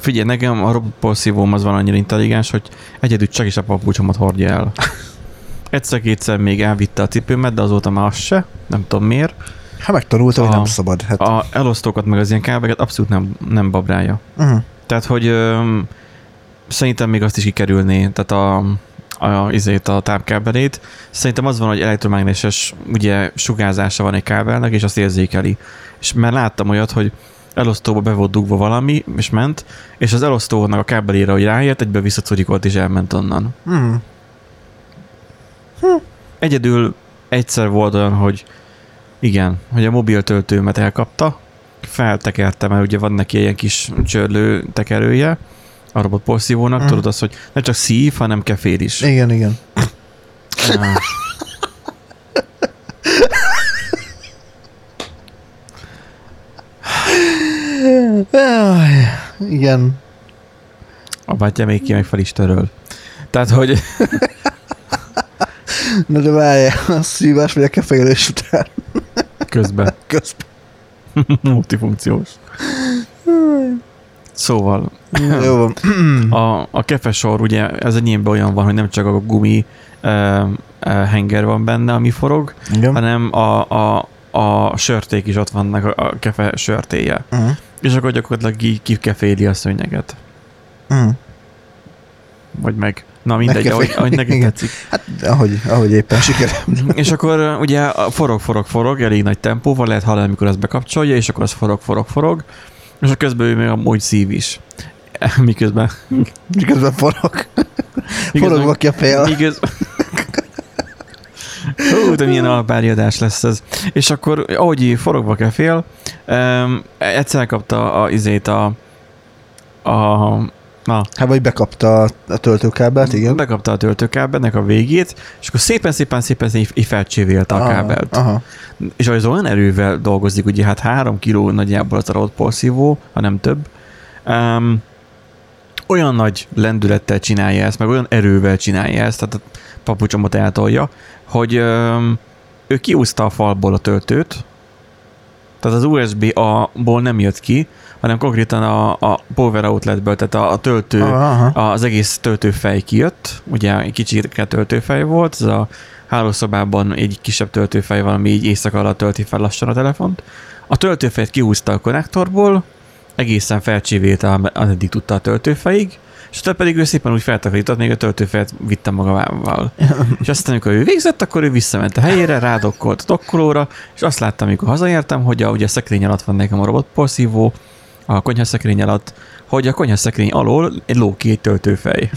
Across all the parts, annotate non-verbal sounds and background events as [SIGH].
Figyelj, nekem a robotporszívóm az van annyira intelligens, hogy egyedül csak is a papucsomat hordja el. Egyszer-kétszer még elvitte a cipőmet, de azóta már az se, nem tudom miért. Hát megtanulta, hogy nem szabad. Hát, A elosztókat meg az ilyen kábeket abszolút nem, nem babrálja. uh-huh. Tehát, hogy ö, szerintem még azt is kikerülné, tehát a, a, izét, a tápkábelét. Szerintem az van, hogy elektromágneses ugye sugárzása van egy kábelnek, és azt érzékeli. És már láttam olyat, hogy elosztóba be volt dugva valami, és ment, és az elosztónak a kábelére, hogy ráért, egybe visszacurikolt, és elment onnan. Uh-huh. Egyedül egyszer volt olyan, hogy igen, hogy a mobiltöltőmet elkapta, feltekerte, mert ugye van neki ilyen kis csörlő tekerője, a robot porszívónak, Mhm. tudod azt, hogy ne csak szív, hanem kefér is. Igen, igen. Ah. [LAUGHS] Igen. A bátyja még ki meg fel is töröl. Tehát, hogy [LAUGHS] Na de várjál, a szívás vagy a kefejelés után [LAUGHS] közben közben. [LAUGHS] multifunkciós. Szóval Jó van. [CLEARS THROAT] a, a kefesor, ugye ez enyémben olyan van, hogy nem csak a gumi uh, uh, henger van benne, ami forog, Igen. hanem a, a, a sörték is ott vannak, a, a kefe sörtéje. Uh-huh. És akkor gyakorlatilag kikeféli a szőnyeget. Uh-huh. Vagy meg. Na mindegy, Megkeféli. ahogy, ahogy neked Igen. tetszik. Hát ahogy, ahogy éppen sikerül. És akkor ugye forog, forog, forog, elég nagy tempóval lehet hallani, amikor ezt bekapcsolja, és akkor az forog, forog, forog, és a közben ő még amúgy szív is. [LAUGHS] Miközben... Miközben forog. Forogva ki a fél. Miköz... Hú, de milyen alpárjadás lesz ez. És akkor, ahogy forogva kell fél, um, egyszer kapta a, izét a, a na, Hát vagy bekapta a- töltőkábelt, igen. bekapta a töltőkábelnek a végét, és akkor szépen, szépen, szépen így, felcsivélte a kábelt. Aha. És az olyan erővel dolgozik, ugye hát három kiló nagyjából az a porszívó, ha nem több. Um, olyan nagy lendülettel csinálja ezt, meg olyan erővel csinálja ezt, tehát a papucsomot eltolja, hogy um, ő kiúzta a falból a töltőt, tehát az USB-A-ból nem jött ki, hanem konkrétan a, a power outletből, tehát a, a töltő, Aha. az egész töltőfej kijött, ugye egy kicsi töltőfej volt, ez a hálószobában egy kisebb töltőfej van, ami így éjszaka alatt tölti fel lassan a telefont. A töltőfejet kihúzta a konnektorból, egészen felcsivélte, ameddig tudta a töltőfejig, és utána pedig ő szépen úgy feltakarított, még a töltőfejet vitte magával. [LAUGHS] és aztán, amikor ő végzett, akkor ő visszament a helyére, rádokkolt a dokkolóra, és azt láttam, amikor hazaértem, hogy a, ugye a szekrény alatt van nekem a robotporszívó, a konyhaszekrény alatt, hogy a konyhaszekrény alól egy ló ki egy töltőfej.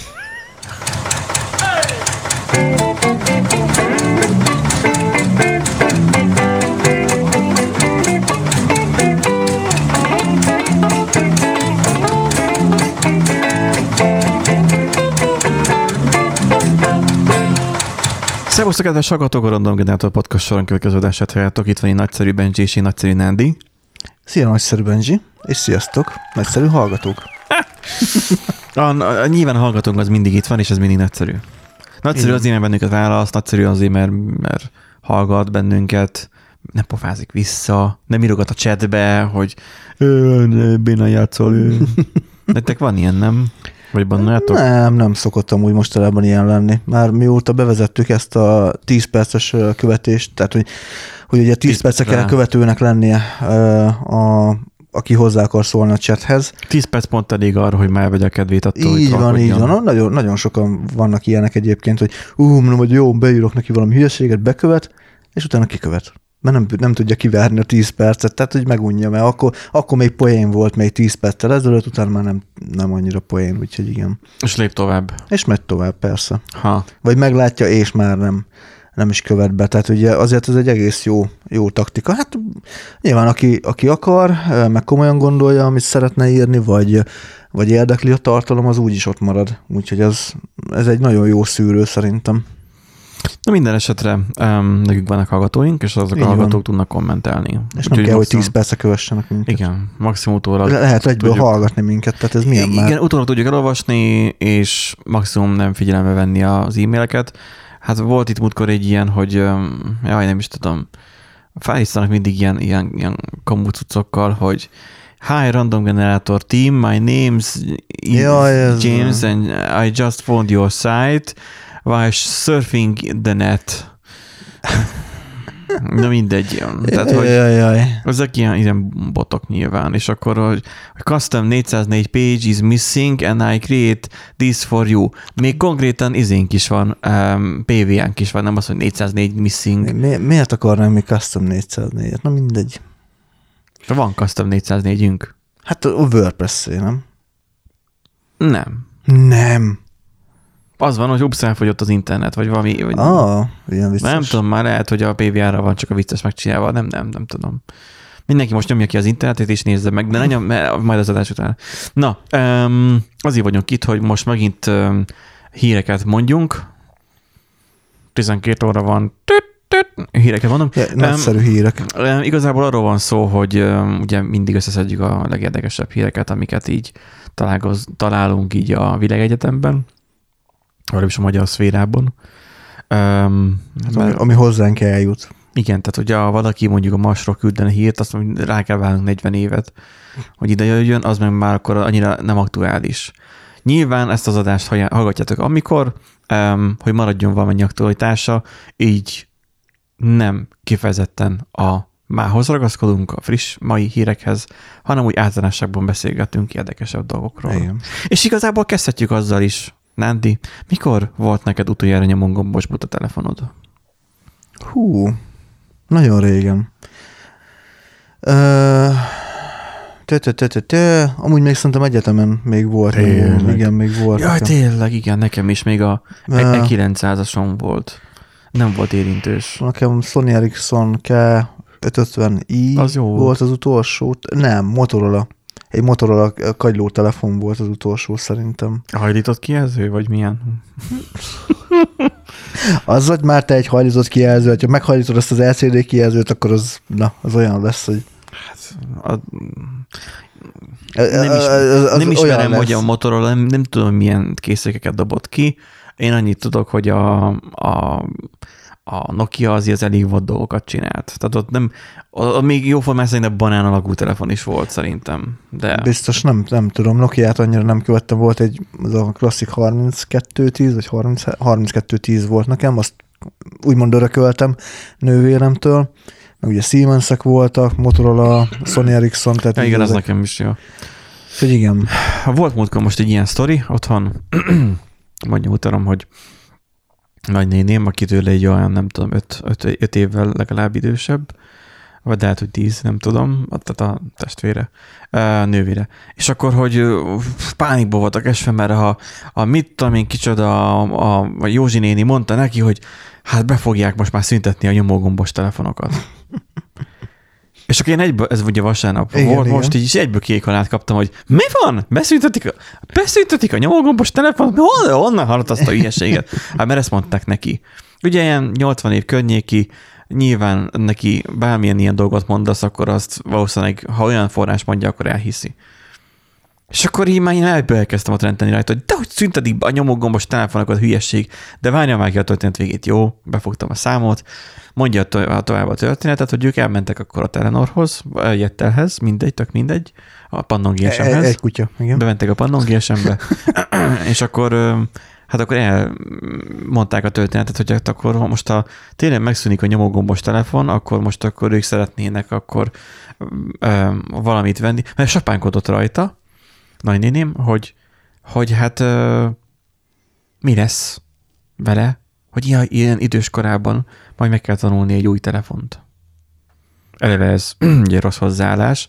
Szervusztok, kedves hallgatók, a Random Generator Podcast soron következő adását halljátok. Itt van egy nagyszerű Benji és egy nagyszerű Nandi. Szia, nagyszerű Benji, és sziasztok, nagyszerű hallgatók. [LAUGHS] A, a, a, nyilván a hallgatónk az mindig itt van, és ez mindig nagyszerű. Nagyszerű Igen. azért, mert bennünket választ, nagyszerű azért, mert, mert hallgat bennünket, nem pofázik vissza, nem írogat a chatbe, hogy "Ö, ne, béna játszol. ő." [LAUGHS] Nektek van ilyen, nem? Vagy bannátok? Nem, nem szokottam úgy mostanában ilyen lenni. Már mióta bevezettük ezt a 10 perces követést, tehát hogy, hogy ugye 10 10 percre kell követőnek lennie a, aki hozzá akar szólni a chathez. 10 perc pont elég arra, hogy már vegye a kedvét attól, Így van, így van. Nagyon, nagyon sokan vannak ilyenek egyébként, hogy ú, mondom, hogy jó, beírok neki valami hülyeséget, bekövet, és utána kikövet. Mert nem, nem tudja kiverni a 10 percet, tehát hogy megunja, mert akkor, akkor még poén volt még 10 perccel ezelőtt, utána már nem, nem annyira poén, úgyhogy igen. És lép tovább. És megy tovább, persze. Ha. Vagy meglátja, és már nem, nem is követ be. Tehát ugye azért ez egy egész jó, jó taktika. Hát nyilván aki, aki akar, meg komolyan gondolja, amit szeretne írni, vagy, vagy érdekli a tartalom, az úgyis ott marad. Úgyhogy ez, ez egy nagyon jó szűrő szerintem. Na minden esetre um, nekünk vannak hallgatóink, és azok Így a van. hallgatók tudnak kommentelni. És Úgyhogy nem kell, hogy maximum- 10 perce kövessenek minket. Igen, maximum utólag. Le- Lehet egyből tudjuk- hallgatni minket, tehát ez milyen Igen, már? utólag tudjuk elolvasni, és maximum nem figyelembe venni az e-maileket. Hát volt itt múltkor egy ilyen, hogy jaj, nem is tudom, felhisztanak mindig ilyen, ilyen, ilyen kamucucokkal, hogy Hi, random generator team, my name's Jaj, James and I just found your site while surfing the net. Na mindegy. Tehát, hogy Jaj, jaj. ezek ilyen, ilyen botok nyilván, és akkor, hogy custom 404 page is missing and I create this for you. Még konkrétan izénk is van, um, PVN-k is van, nem az, hogy 404 missing. Mi, miért akarnánk mi custom 404-et? Na mindegy. Van custom 404-ünk? Hát a wordpress nem? Nem. Nem. Az van, hogy ups, elfogyott az internet, vagy valami, vagy Ah, ilyen vicces. nem tudom, már lehet, hogy a PVR-ra van csak a vicces megcsinálva, nem, nem, nem tudom. Mindenki most nyomja ki az internetet és nézze meg, de mert majd az adás után. Na, um, azért vagyunk itt, hogy most megint um, híreket mondjunk. 12 óra van. Híreket mondom. Ja, nagyszerű hírek. Um, igazából arról van szó, hogy um, ugye mindig összeszedjük a legérdekesebb híreket, amiket így találkoz, találunk így a világegyetemben, vagy is a magyar szférában. Um, Hát, ami, ami hozzánk eljut. igen, tehát hogyha valaki mondjuk a Marsról küldene hírt, azt mondjuk rá kell várnunk 40 évet, hogy ide jöjjön, az meg már akkor annyira nem aktuális. Nyilván ezt az adást hallgatjátok amikor, um, hogy maradjon valamennyi aktualitása, így nem kifejezetten a mához ragaszkodunk, a friss mai hírekhez, hanem úgy általánosságban beszélgetünk érdekesebb dolgokról. Igen. És igazából kezdhetjük azzal is, Nándi, mikor volt neked utoljára nyomon gombos buta telefonod? Hú, nagyon régen. Ö, te, te, te, te, te. Amúgy még szerintem egyetemen még volt. Tényleg? Még, igen, még volt. Jaj, nekem. tényleg, igen, nekem is még a e 900-ason volt. Nem volt érintős. Nekem Sony Ericsson K550i Az jó volt az utolsó. Nem, Motorola. Egy Motorola kagyló telefon volt az utolsó szerintem. Hajlított kijelző, vagy milyen? [LAUGHS] Az vagy már te egy hajlított kijelző, ha meghajlítod ezt az LCD kijelzőt, akkor az, na, az olyan lesz, hogy Hát, a, nem, nem, is, az nem ismerem, hogy a Motorola, nem, nem tudom, milyen készülékeket dobott ki. Én annyit tudok, hogy a, a, a Nokia azért elég vad dolgokat csinált. Tehát ott nem, a, a még jó formán szerintem banán alakú telefon is volt szerintem. De Biztos nem, nem tudom, Nokia-t annyira nem követtem, volt egy, az a klasszik 3210, vagy 30, 3210 volt nekem, azt úgymond örököltem nővéremtől, meg ugye Siemensek voltak, Motorola, Sony Ericsson, tehát ja, igen, az nekem is jó. Úgyhogy igen. Volt múltkor most egy ilyen sztori otthon, [CLEARS THROAT] mondjuk utarom, hogy nagynéném, aki tőle egy olyan, nem tudom, öt, öt, öt évvel legalább idősebb, vagy lehet, hogy tíz, nem tudom, tehát a testvére, ö, nővére. És akkor, hogy pánikba voltak esve, mert ha a mit tudom én kicsoda, a, a, a Józsi néni mondta neki, hogy hát be fogják most már szüntetni a nyomógombos telefonokat. [LAUGHS] És akkor én egyből, ez ugye vasárnap Igen, volt igen. most, így is egyből kék halát kaptam, hogy mi van? Beszüntetik a, beszüntetik a nyomógombos telefon? Hol, honnan hallott azt a hülyeséget? [LAUGHS] Hát mert ezt mondták neki. Ugye ilyen 80 év környéki, nyilván neki bármilyen ilyen dolgot mondasz, akkor azt valószínűleg, ha olyan forrás mondja, akkor elhiszi. És akkor így már én elkezdtem ott rendteni rajta, hogy de hogy szüntetik a nyomógombos telefonokat, hülyeség, de várjam már ki a történet végét, jó, befogtam a számot, mondja to- tovább a történetet, hogy ők elmentek akkor a Telenorhoz, vagy Jettelhez, mindegy, tök mindegy, a Pannon E- GSM-hez. egy kutya, igen. Bementek a Pannon GSM-be, [COUGHS] és akkor hát akkor elmondták a történetet, hogy hát akkor ha most ha tényleg megszűnik a nyomógombos telefon, akkor most akkor ők szeretnének akkor ö, valamit venni, mert sapánkodott rajta, nagynéném, hogy, hogy hát ö, mi lesz vele, hogy ilyen, ilyen idős korában majd meg kell tanulni egy új telefont. Eleve ez [CLEARS THROAT] ugye rossz hozzáállás,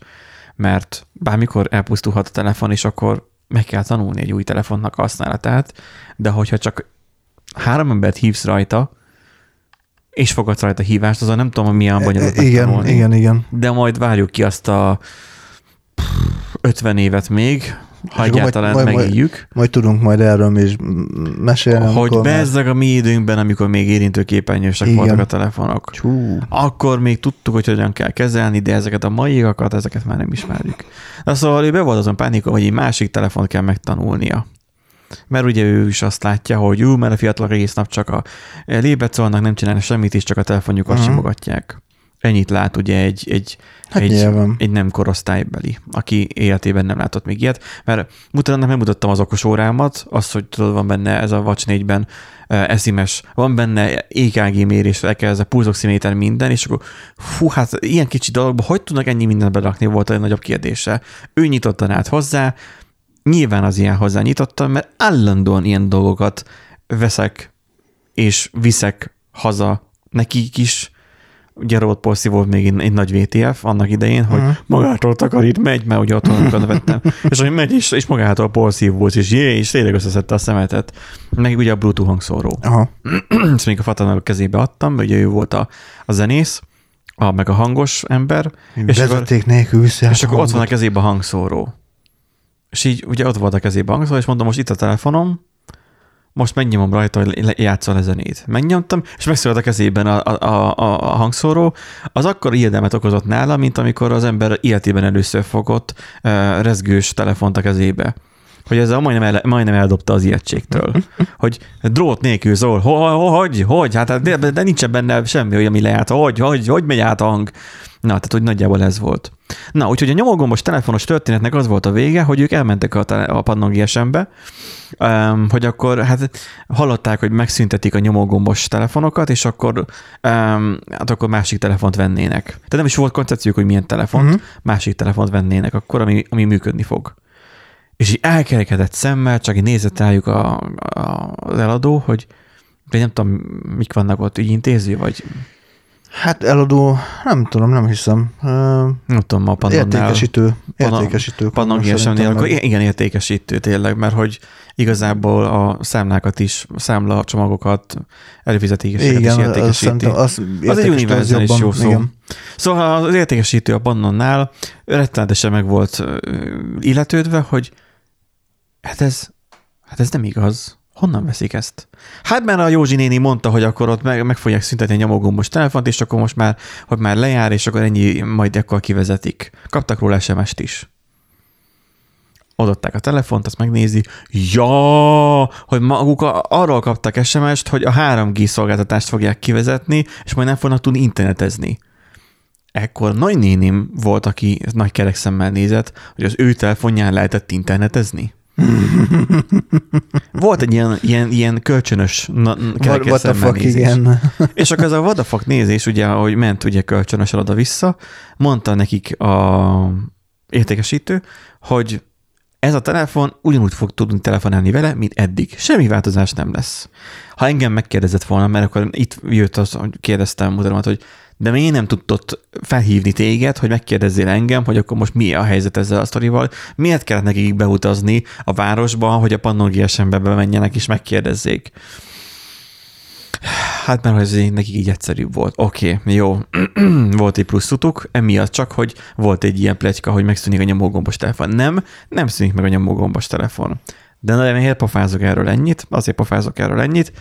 mert bármikor elpusztulhat a telefon, és akkor meg kell tanulni egy új telefonnak használatát, de hogyha csak három embert hívsz rajta, és fogadsz rajta hívást, azon nem tudom, hogy milyen bonyolult E- igen, megtanulni. igen, igen. De majd várjuk ki azt a 50 évet még, ha egyáltalán majd- majd- megéljük, Majd tudunk majd erről is m- mesélni. hogy bezzeg a mi időnkben, amikor még érintőképernyősek Igen. voltak a telefonok. Csú. Akkor még tudtuk, hogy hogyan kell kezelni, de ezeket a maiakat, ezeket már nem ismerjük. Na szóval ő be volt azon pánikon, hogy egy másik telefont kell megtanulnia. Mert ugye ő is azt látja, hogy ú, mert a fiatalok egész nap csak a lébet szólnak, nem csinálnak semmit, és csak a telefonjukat uh-huh. simogatják. Ennyit lát ugye egy, egy, Hát egy, nyilván. egy nem korosztálybeli, aki életében nem látott még ilyet, mert mutatnak, nem mutattam az okos órámat, azt, hogy tudod, van benne ez a Watch 4-ben uh, eszimes, van benne EKG mérés, ez a pulzoximéter minden, és akkor fú, hát ilyen kicsi dologba, hogy tudnak ennyi mindent berakni, volt egy nagyobb kérdése. Ő nyitottan át hozzá, nyilván az ilyen hozzá nyitottam, mert állandóan ilyen dolgokat veszek és viszek haza nekik is, ugye Road Policy volt még egy, egy nagy VTF annak idején, hogy Mhm. magától takarít, megy, mert ugye otthonokat [LAUGHS] vettem, és hogy megy, és, és magától Policy volt, és jé, és tényleg összeszedte a szemetet. Meg ugye a Bluetooth hangszóró. Aha. [CLEARS THROAT] Ezt még a Fatanak kezébe adtam, ugye ő volt a, a zenész, a, meg a hangos ember, és Vezeték nélkül és akkor ott van a kezébe a hangszóró. És így ugye ott volt a kezébe a hangszóró, és mondom, most itt a telefonom, most megnyomom rajta, hogy játszol a zenét. Megnyomtam, és megszólalt a kezében a, a, a, a hangszóró. Az akkor ilyedelmet okozott nála, mint amikor az ember életében először fogott uh, rezgős telefont a kezébe. Hogy ezzel majdnem, el, majdnem eldobta az ijegységtől. [LAUGHS] Hogy drót nélkül szól, Ho- ho- hogy, hogy, hát de, de nincsen benne semmi, ami lejárt, hogy, hogy, hogy megy át a hang. Na, tehát hogy nagyjából ez volt. Na, úgyhogy a nyomógombos telefonos történetnek az volt a vége, hogy ők elmentek a, a Pannon GSM-be, um, hogy akkor hát hallották, hogy megszüntetik a nyomógombos telefonokat, és akkor, um, hát akkor másik telefont vennének. Tehát nem is volt koncepciók, hogy milyen telefont, uh-huh. másik telefont vennének akkor, ami, ami működni fog. És így elkerekedett szemmel, csak így nézett rájuk a, a, az eladó, hogy de nem tudom, mik vannak ott, ügyintéző, vagy Hát eladó, nem tudom, nem hiszem. Nem tudom, a Pannonnál. Értékesítő. Értékesítő. Pannon szerintem GSM-nél, meg- akkor igen értékesítő tényleg, mert hogy igazából a számlákat is, a számla csomagokat, előfizetéseket is értékesíti. szerintem az, Az egy univerzális jó szó. Igen. Szóval az értékesítő a Pannonnál rettenetesen meg volt illetődve, hogy hát ez, hát ez nem igaz. Honnan veszik ezt? Hát mert a Józsi néni mondta, hogy akkor ott meg, meg fogják szüntetni a nyomógombos telefont, és akkor most már, hogy már lejár, és akkor ennyi, majd akkor kivezetik. Kaptak róla SMS-t is. Adották a telefont, azt megnézi. Ja, hogy maguk a, arról kaptak SMS-t, hogy a 3G szolgáltatást fogják kivezetni, és majd nem fognak tudni internetezni. Ekkor nagynénim volt, aki nagy kerekszemmel nézett, hogy az ő telefonján lehetett internetezni. Volt egy ilyen, ilyen, ilyen kölcsönös na, What, the fuck, nézés. igen. És akkor ez a what the fuck nézés, ugye, ahogy ment ugye kölcsönösen oda-vissza, mondta nekik a értékesítő, hogy ez a telefon ugyanúgy fog tudni telefonálni vele, mint eddig. Semmi változás nem lesz. Ha engem megkérdezett volna, mert akkor itt jött az, hogy kérdeztem mutatómat, hogy de miért nem tudtott felhívni téged, hogy megkérdezzél engem, hogy akkor most mi a helyzet ezzel a sztorival, miért kellett nekik beutazni a városba, hogy a Pannon GSM-be bemenjenek és megkérdezzék. Hát mert ez nekik így egyszerűbb volt. Oké, okay, jó. [CLEARS THROAT] volt egy plusz utuk, emiatt csak, hogy volt egy ilyen pletyka, hogy megszűnik a nyomógombos telefon. Nem, nem szűnik meg a nyomógombos telefon. De na, miért pofázok erről ennyit? Azért pofázok erről ennyit,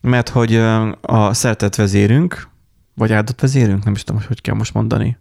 mert hogy a szeretett vezérünk, vagy áldott vezérünk, nem is tudom, hogy hogy kell most mondani.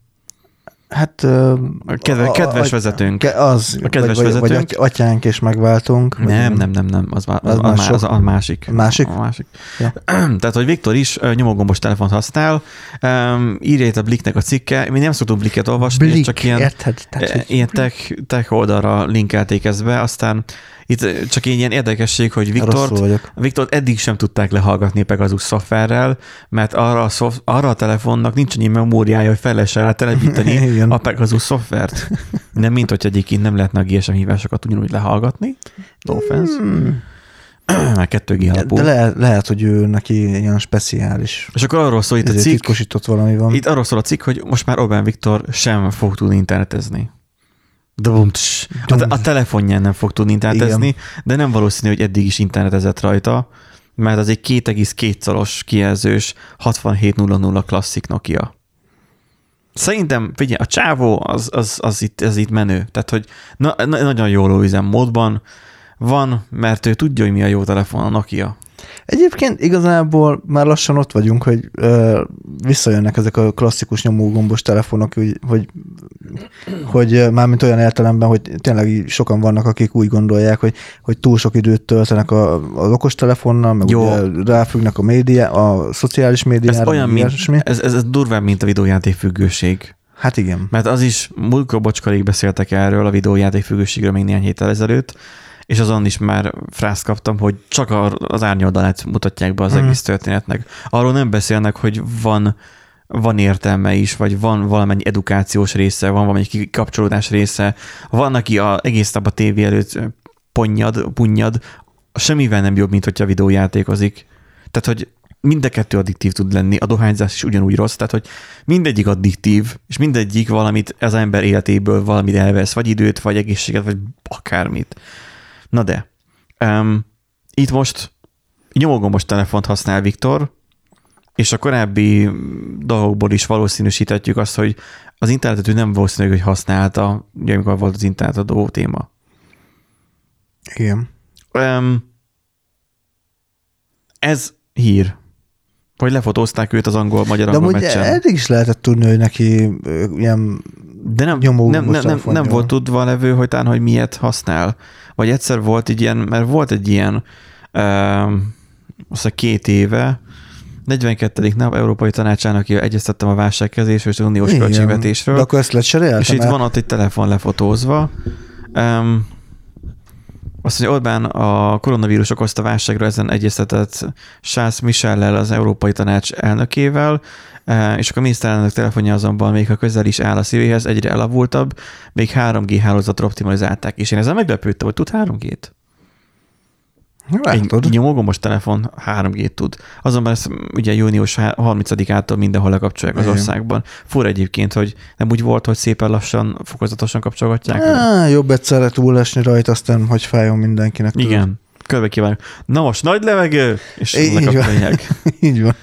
Hát... A kedve, a- kedves a- vezetőnk. Ke- az, A kedves vagy, vagy, vagy vezetőnk. aty- atyánk és megváltunk. vagy Nem, nem, nem, nem, az, az, Az már az, a másik. A másik? A másik. Ja. [CLEARS THROAT] Tehát, hogy Viktor is nyomógombos telefont használ, um, írja itt a Blicknek a cikke, mi nem szoktunk Blicket olvasni, Blik, csak ilyen, érted? Tehát, e, ilyen tech, tech oldalra linkelték ezt be, aztán itt csak egy ilyen érdekesség, hogy Viktort. Viktort eddig sem tudták lehallgatni Pegasus szoftverrel, mert arra a, szof, arra a telefonnak nincs annyi memóriája, hogy fel lehessen rá telepíteni [LAUGHS] a Pegasus szoftvert. Nem, mint hogy egyébként nem lehetne a GSM hívásokat ugyanúgy lehallgatni. No offense. Hmm. Már 2G alapú. De le, lehet, hogy ő neki ilyen speciális És akkor arról szól itt a cikk, titkosított valami van. itt arról szól a cikk, hogy most már Orbán Viktor sem fog tudni internetezni. A, te- a telefonján nem fog tudni internetezni, Igen. de nem valószínű, hogy eddig is internetezett rajta, mert az egy 2,2 szoros kijelzős 6700 klasszik Nokia. Szerintem, figyelj, a csávó az, az, az, itt, az itt menő. Tehát, hogy na, na, nagyon jól üzemmódban van, mert ő tudja, hogy mi a jó telefon, a Nokia. Egyébként igazából már lassan ott vagyunk, hogy ö, visszajönnek ezek a klasszikus nyomógombos telefonok, hogy, hogy, hogy mármint olyan értelemben, hogy tényleg sokan vannak, akik úgy gondolják, hogy, hogy túl sok időt töltenek a, az okostelefonnal, meg Jó. ugye ráfüggnek a média, a szociális médiára, Ez olyan, mint, ez, ez, ez durvább, mint a videójáték függőség. Hát igen. Mert az is, múltkor bocskarig beszéltek erről a videójáték függőségről még néhány héttel ezelőtt, és azon is már frászt kaptam, hogy csak az árnyoldalát mutatják be az Mhm. egész történetnek. Arról nem beszélnek, hogy van, van értelme is, vagy van valamennyi edukációs része, van valamennyi kikapcsolódás része, van, aki a, egész nap a tévé előtt ponnyad, punnyad, semmivel nem jobb, mint hogyha videójátékozik. Tehát, hogy mind a kettő addiktív tud lenni, a dohányzás is ugyanúgy rossz, tehát, hogy mindegyik addiktív, és mindegyik valamit az ember életéből valamit elvesz, vagy időt, vagy egészséget, vagy akármit. Na de, um, itt most nyomógombos telefont használ Viktor, és a korábbi dolgokból is valószínűsíthetjük azt, hogy az internetet ő nem valószínű, hogy használta, ugye amikor volt az internetadó téma. Igen. Um, ez hír, hogy lefotózták őt az angol-magyar De angol amúgy meccsen. eddig is lehetett tudni, hogy neki ilyen De nem, nyomó nem, nem, nem, nem volt tudva levő, hogy talán, hogy miért használ. Vagy egyszer volt egy ilyen, mert volt egy ilyen, um, azt a két éve, 42. nap Európai Tanácsának egyeztettem a válságkezésről és az uniós költségvetésről. De akkor ezt lecseréltem? És itt van ott egy telefon lefotózva. Um, azt mondja, Orbán a koronavírus okozta válságra ezen egyeztetett Sász Michellel, az Európai Tanács elnökével, eh, és akkor a miniszterelnök telefonja azonban még ha közel is áll a szívéhez, egyre elavultabb, még 3G hálózatra optimalizálták, és én ezzel meglepődtem, hogy tud 3G-t. Látod? Egy nyomógombos telefon 3G tud. Azonban ezt ugye június 30-ától mindenhol lekapcsolják az Igen. országban. Fura egyébként, hogy nem úgy volt, hogy szépen lassan, fokozatosan kapcsolgatják. Á, jobb egyszerre túlesni rajta, aztán hogy fájjon mindenkinek. tudod. Igen. Körbe kívánok. Na most nagy levegő, és Így van. lekapcsolják. [LAUGHS] Így van.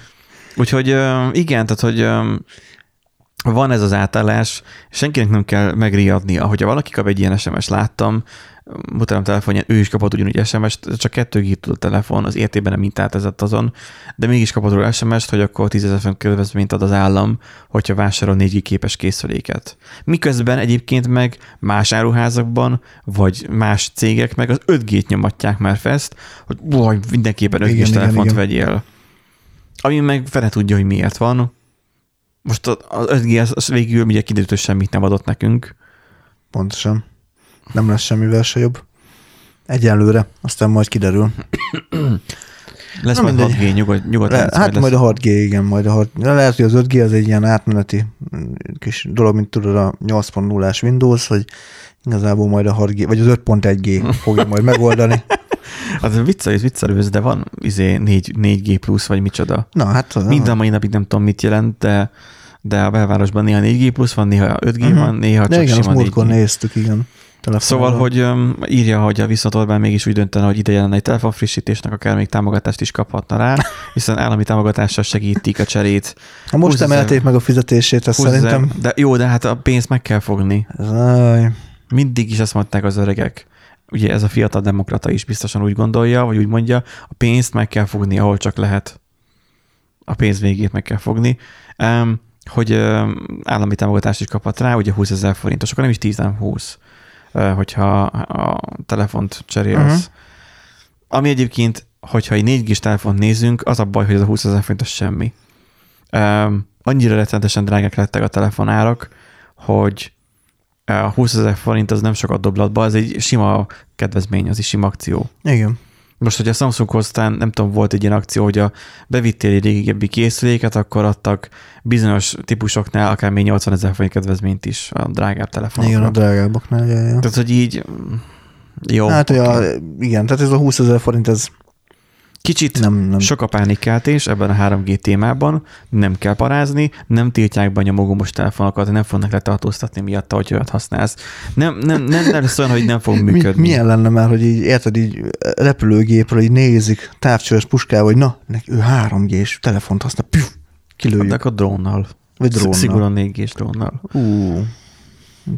Úgyhogy igen, tehát hogy van ez az átállás, senkinek nem kell megriadnia. Hogyha valaki kap egy ilyen SMS, láttam, mutatom telefonján, ő is kapott ugyanúgy SMS-t, csak 2 gig tud a telefon, az értében nem mintátezett azon, de mégis kapott róla SMS-t, hogy akkor 10 ezer kedvezményt ad az állam, hogyha vásárol 4 gig képes készüléket. Miközben egyébként meg más áruházakban, vagy más cégek meg az 5G-t nyomatják már fest, hogy vagy mindenképpen 5 Igen, g telefont igen. vegyél. Ami meg fele tudja, hogy miért van. Most az 5G az, az végül ugye kiderült, hogy semmit nem adott nekünk. Pontosan. Nem lesz semmivel se jobb. Egyenlőre, aztán majd kiderül. Lesz Na majd mindegy. 6G, nyugod, nyugodtan. Le, hát majd a 6G, igen, majd a 6 de Lehet, hogy az 5G az egy ilyen átmeneti mm, kis dolog, mint tudod a 8.0-ás Windows, hogy igazából majd a 6G, vagy az 5.1G fogja majd megoldani. [LAUGHS] Az viccelős, viccelős, de van izé 4, 4G plusz, vagy micsoda. Na, hát Mind a mai napig nem tudom, mit jelent, de, de a belvárosban néha 4G plusz van, néha 5G Mhm. van, néha de csak igen, sima múltkor 4G. néztük, igen. Telefonon. Szóval, hogy um, írja, hogy a viszont Orbán mégis úgy döntene, hogy ide jelenne egy telefonfrissítésnek, akár még támogatást is kaphatna rá, [LAUGHS] hiszen állami támogatással segítik a cserét. Ha most 20 ezer- emelték meg a fizetését, ezt 20 ezer- szerintem... De jó, de hát a pénzt meg kell fogni. Ez, aj, Mindig is azt mondták az öregek. Ugye ez a fiatal demokrata is biztosan úgy gondolja, vagy úgy mondja, a pénzt meg kell fogni, ahol csak lehet. A pénz végét meg kell fogni. Um, hogy um, állami támogatást is kaphat rá, ugye 20 ezer forintos, akkor nem is 10, nem 20, uh, hogyha a telefont cserélsz. Mhm. Uh-huh. Ami egyébként, hogyha egy 4 g telefont nézünk, az a baj, hogy ez a 20 ezer forintos semmi. Um, annyira rettenetesen drágák lettek a telefonárak, hogy a 20 ezer forint az nem sokat doblatba, ez egy sima kedvezmény, az is sima akció. igen. Most, hogy a Samsunghoz aztán nem tudom, volt egy ilyen akció, hogy a bevittél egy régebbi készüléket, akkor adtak bizonyos típusoknál akár még 80 ezer forint kedvezményt is a drágább telefonokra. Igen, a drágábbaknál. Ja, ja. Tehát, hogy így mm, jó. Hát, hogy oké. a, igen, tehát ez a 20 ezer forint, ez Kicsit nem, nem. Sok a pánikkeltés ebben a 3G témában, nem kell parázni, nem tiltják be a nyomogomos telefonokat, nem fognak letartóztatni miatta, hogy olyat használsz. Nem, nem, nem, nem lesz olyan, hogy nem fog Mi, működni. milyen lenne már, hogy így, érted, így repülőgépről így nézik távcsöves puskával, hogy na, neki ő 3G-s telefont használ, püf, kilőjük. De akkor drónnal. Vagy drónnal. Szigorúan 4G-s drónnal. Ú,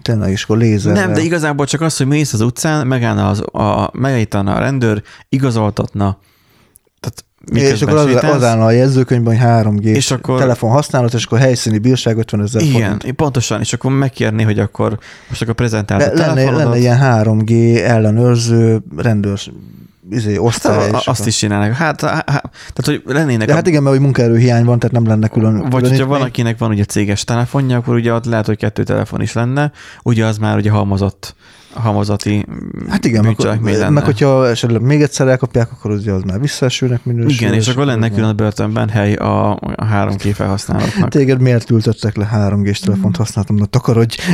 tényleg, és akkor lézerrel. Nem, de igazából csak az, hogy mész az utcán, megállna az, a, megállítana a rendőr, igazoltatna, tehát és akkor az, az állna a jegyzőkönyvben, hogy 3G És akkor- telefon használat, és akkor helyszíni bírság 50 ezer Igen, forint. pontosan, és akkor megkérni, hogy akkor most akkor prezentáld a Le, lenne, lenne ilyen 3G ellenőrző rendőrs izé, osztály. Hát, azt is csinálnak. Hát, hát, tehát, hogy lennének De a hát igen, mert hogy munkaerő hiány van, tehát nem lenne külön. Vagy hogyha van, akinek van ugye céges telefonja, akkor ugye ott lehet, hogy kettő telefon is lenne, ugye az már ugye halmozott, halmozati Hát igen, meg, bűncselekmény lenne. meg hogyha esetleg még egyszer elkapják, akkor az, az már visszaesőnek minősül. igen, és akkor lenne külön a börtönben hely a, a 3G felhasználóknak. Téged miért ültettek le 3G-s telefont használtam? Na takarodj. [LAUGHS]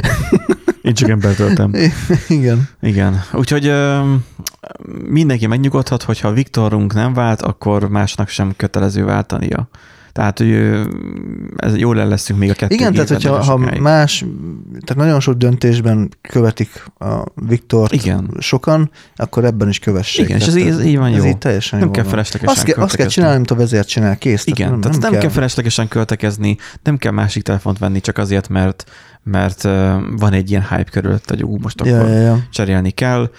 Én csak embert töltem. [LAUGHS] igen. Igen. Úgyhogy ö, mindenki megnyugodhat, hogyha Viktorunk nem vált, akkor másnak sem kötelező váltania. Tehát, hogy ez jól el leszünk még a kettő Igen, tehát hogyha ha más, tehát nagyon sok döntésben követik a Viktort Igen. sokan, akkor ebben is kövessék. Igen, és ez, Tehát így- ez így van ez jó. így teljesen Nem jól kell van. feleslegesen azt, kell, azt kell csinálni, amit a vezér csinál, kész. Igen, tehát, tehát nem, nem kell feleslegesen költekezni, nem kell másik telefont venni csak azért, mert mert van egy ilyen hype körülött, hogy ú, most akkor Ja, ja, ja. cserélni kell.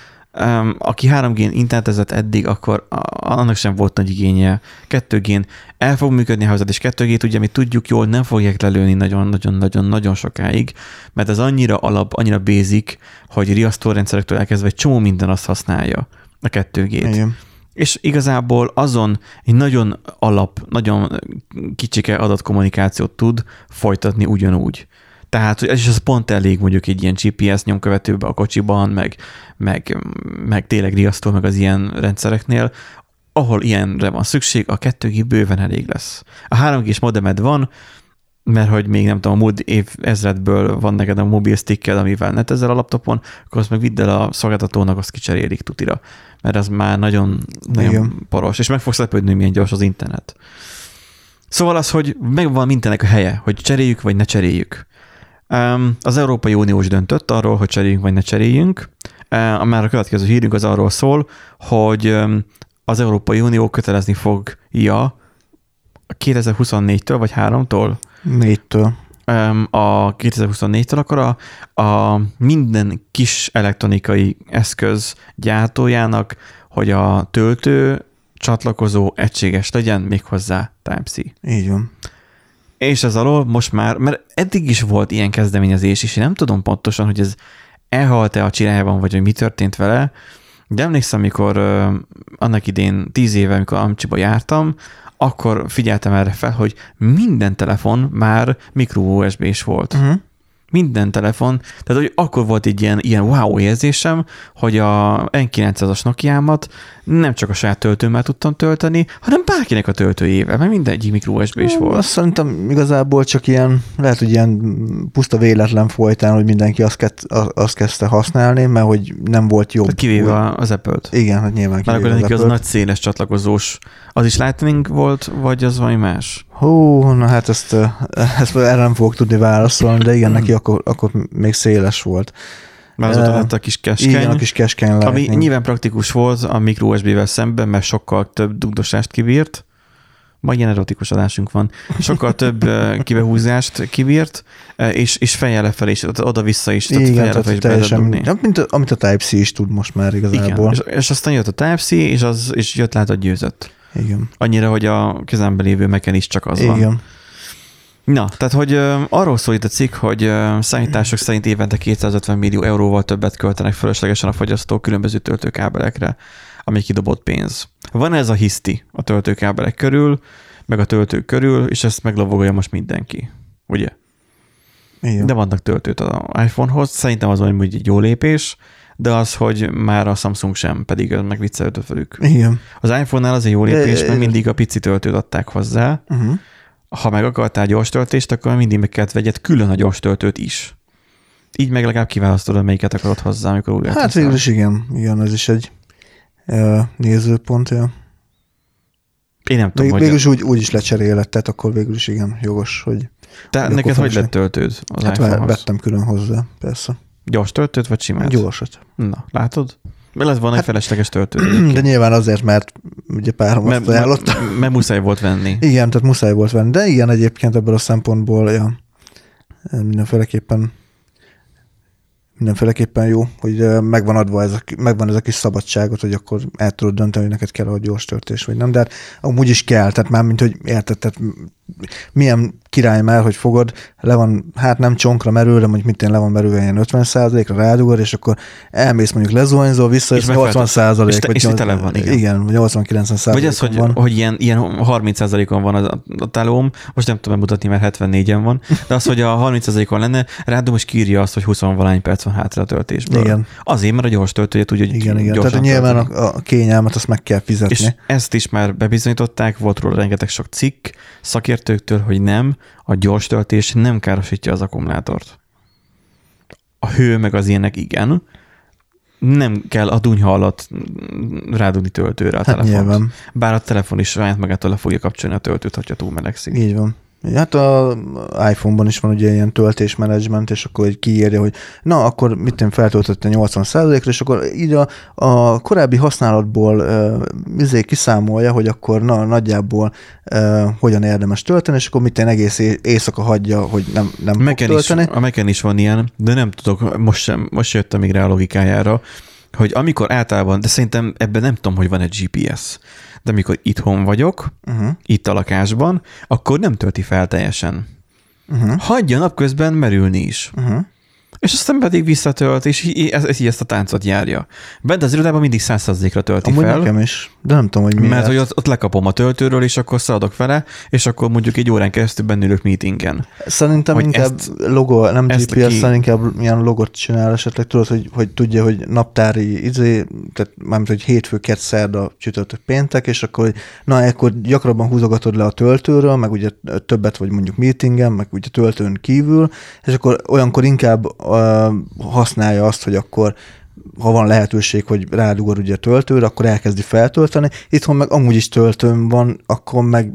Aki 3G-n internetezett eddig, akkor annak sem volt nagy igénye. 2G-n el fog működni a házad, és 2G-t ugye mi tudjuk jól, nem fogják lelőni nagyon-nagyon-nagyon-nagyon sokáig, mert ez annyira alap, annyira basic, hogy riasztórendszerektől elkezdve egy csomó minden azt használja a 2G-t. Igen. És igazából azon egy nagyon alap, nagyon kicsike adatkommunikációt tud folytatni ugyanúgy. Tehát, ez is az pont elég mondjuk egy ilyen GPS nyomkövetőbe a kocsiban, meg, meg, meg tényleg riasztó, meg az ilyen rendszereknél, ahol ilyenre van szükség, a 2G bőven elég lesz. A 3G-s modemed van, mert hogy még nem tudom, a múlt év ezredből van neked a mobil sticked, amivel netezel a laptopon, akkor azt meg vidd el a szolgáltatónak, azt kicserélik tutira. Mert az már nagyon, nagyon Igen. poros, és meg fogsz lepődni, milyen gyors az internet. Szóval az, hogy megvan mindennek a helye, hogy cseréljük, vagy ne cseréljük. Az Európai Unió is döntött arról, hogy cseréljünk, vagy ne cseréljünk. Már a következő hírünk az arról szól, hogy az Európai Unió kötelezni fogja 2024-től, vagy 3-tól Négytől. Öm, a 2024-től akkor a, a minden kis elektronikai eszköz gyártójának, hogy a töltő csatlakozó egységes legyen, méghozzá Type-C. Így van. És ez alól most már, mert eddig is volt ilyen kezdeményezés, és én nem tudom pontosan, hogy ez elhalt-e a csirájában, vagy hogy mi történt vele, de emlékszem, amikor annak idén tíz éve, amikor Amcsiba jártam, akkor figyeltem erre fel, hogy minden telefon már micro USB-s volt. Uh-huh. Minden telefon. Tehát, hogy akkor volt egy ilyen, ilyen wow érzésem, hogy a N900-as Nokia-mat nem csak a saját töltőmmel tudtam tölteni, hanem bárkinek a töltőjével, mert mindegyik micro USB-s volt. Azt szerintem igazából csak ilyen, lehet, hogy ilyen puszta véletlen folytán, hogy mindenki azt, kett, azt kezdte használni, mert hogy nem volt jobb. Tehát kivéve az Apple-t. Igen, hát nyilván akkor kivéve neki az Apple-t. nagy széles csatlakozós. Az is Lightning volt, vagy az valami más? Hú, na hát ezt, ezt erre nem fogok tudni válaszolni, de igen, neki akkor, akkor még széles volt. Mert azóta lett a kis keskeny. Igen, a kis keskeny Ami Lightning. nyilván praktikus volt a micro USB-vel szemben, mert sokkal több dugdosást kibírt. Ma ilyen erotikus adásunk van. Sokkal több eh, kibehúzást kibírt, és, és fejjel lefelé is, oda-vissza is, tehát Igen, tehát is be lehet teljesen, nem, mint, amit a Type-C is tud most már Igen, igazából. és, és, aztán jött a Type-C, és, az, és jött lát a győzött. Igen. Annyira, hogy a kezembe lévő meken is csak az van. Igen. Na, tehát, hogy ö, arról szól itt a cikk, hogy ö, számítások szerint évente 250 millió euróval többet költenek fölöslegesen a fogyasztók különböző töltőkábelekre, ami kidobott pénz. Van ez a hiszti a töltőkábelek körül, meg a töltők körül, és ezt meglovagolja most mindenki. Ugye? Igen. De vannak töltőt az iPhone-hoz, szerintem az mondjuk egy jó lépés, de az, hogy már a Samsung sem, pedig ez meg viccelődött velük. Igen. Az iPhone-nál az egy jó lépés, mert mindig a pici töltőt adták hozzá, Uh-huh. ha meg akartál gyors töltést, akkor mindig meg kellett vegyed külön a gyors töltőt is. Így meg legalább kiválasztod, melyiket akarod hozzá, amikor újra Hát végül is igen, igen, ez is egy uh, nézőpont. Ja. Én nem tudom, Vég, hogy végül úgy, úgy is lecserélett, tehát akkor végül is igen, jogos, hogy te, neked hogy lett töltőd az hát vettem külön hozzá, persze. Gyors töltőt vagy simát? Gyorsat. Na, látod? Mert lett volna egy Hát- felesleges töltőd. [CLEARS THROAT] De nyilván azért, mert ugye párom Mert azt ajánlotta. mert- mert muszáj volt venni. Igen, tehát muszáj volt venni. De igen, egyébként ebből a szempontból ja, mindenféleképpen mindenféleképpen jó, hogy megvan adva ez a, megvan ez a kis szabadságot, hogy akkor el tudod dönteni, hogy neked kell a gyors töltés, vagy nem, de hát amúgy is kell, tehát már mint hogy érted, tehát milyen király már, hogy fogod, le van, hát nem csonkra merül, de mondjuk mit én le van merülve ilyen 50 ra rádugod, és akkor elmész mondjuk lezuhanyzol, vissza, és 80 százalék. És, te, és tele van, igen. Igen, vagy 80-90 százalék. Vagy az, hogy, van. hogy ilyen, ilyen 30 százalékon van a, a telóm, most nem tudom mutatni, mert 74-en van, de az, hogy a 30 százalékon lenne, rádom, és kírja azt, hogy 20 valány perc van hátra a töltésből. Igen. Azért, mert a gyors töltője tudja, hogy Igen, igen. Tehát nyilván a, a kényelmet azt meg kell fizetni. És ezt is már bebizonyították, volt róla rengeteg sok cikk szakértőktől, hogy nem, a gyors töltés nem károsítja az akkumulátort. A hő meg az ilyenek igen, nem kell a dunyha alatt rádugni töltőre a hát telefont. nyilván. Bár a telefon is saját magától le fogja kapcsolni a töltőt, ha túl melegszik. Így van. Hát a iPhone-ban is van ugye ilyen töltésmenedzsment, és akkor egy kiírja, hogy na, akkor mit én feltöltötte 80%-ra, és akkor így a, a korábbi használatból uh, izé kiszámolja, hogy akkor na, nagyjából uh, hogyan érdemes tölteni, és akkor mit én egész éjszaka hagyja, hogy nem, nem fog Mac-en is, tölteni. a Mac-en is van ilyen, de nem tudok, most sem, most jöttem még rá a logikájára, hogy amikor általában, de szerintem ebben nem tudom, hogy van egy GPS, de amikor itthon vagyok, Uh-huh, itt a lakásban, akkor nem tölti fel teljesen. uh-huh, Hagyja napközben merülni is. uh-huh. És aztán pedig visszatölt, és így, ez, ez így ezt a táncot járja. Bent az irodában mindig 100%-ra tölti Amúgy fel. nekem is, de nem tudom, hogy miért. Mert hogy ott, ott lekapom a töltőről, és akkor szaladok vele, és akkor mondjuk egy órán keresztül bennülök meetingen. Szerintem hogy inkább ezt- logo, nem GPS, ki- ki... inkább ilyen logot csinál esetleg, tudod, hogy, hogy tudja, hogy naptári izé, tehát mármint, hogy hétfő, kett, szerda, csütörtök, péntek, és akkor, na, akkor gyakrabban húzogatod le a töltőről, meg ugye többet vagy mondjuk meetingen, meg ugye töltőn kívül, és akkor olyankor inkább használja azt, hogy akkor ha van lehetőség, hogy rádugod ugye a töltőre, akkor elkezdi feltölteni. Itthon meg amúgy is töltőm van, akkor meg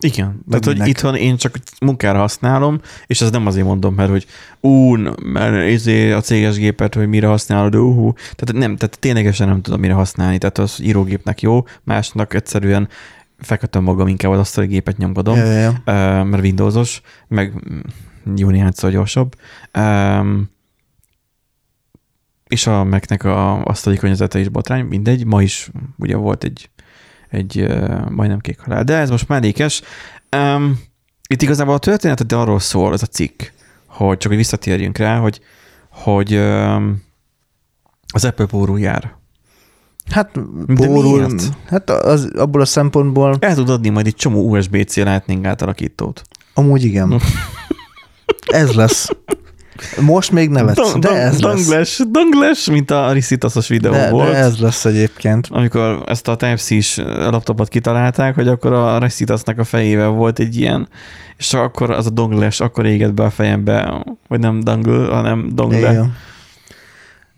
Igen. Tehát, hogy minek? itthon én csak munkára használom, és ez nem azért mondom, mert hogy ú, mert izé a céges gépet, hogy mire használod, úhú. Tehát nem, tehát ténylegesen nem tudom mire használni. Tehát az írógépnek jó, másnak egyszerűen feküdtem magam inkább az asztali gépet nyomkodom, Ja, ja, mert Windowsos, meg jó néhányszor gyorsabb. Um, és a Mac-nek a asztali környezete is botrány, mindegy. Ma is ugye volt egy, egy uh, majdnem kék halál, de ez most mellékes. Um, itt igazából a történet de arról szól, ez a cikk, hogy csak hogy visszatérjünk rá, hogy, hogy um, az Apple pórul jár. Hát, pórul, hát az, abból a szempontból El tud adni majd egy csomó USB-C Lightning átalakítót. amúgy igen. [LAUGHS] ez lesz. Most még nevetsz, de ez lesz. Dangles, dangles, mint a Rissitasos videó De, volt. de ez lesz egyébként. amikor ezt a Type-C-s laptopot kitalálták, hogy akkor a Recitasnak a fejével volt egy ilyen, és akkor az a dongles akkor égett be a fejembe, vagy nem dangle, hanem dongle. Igen.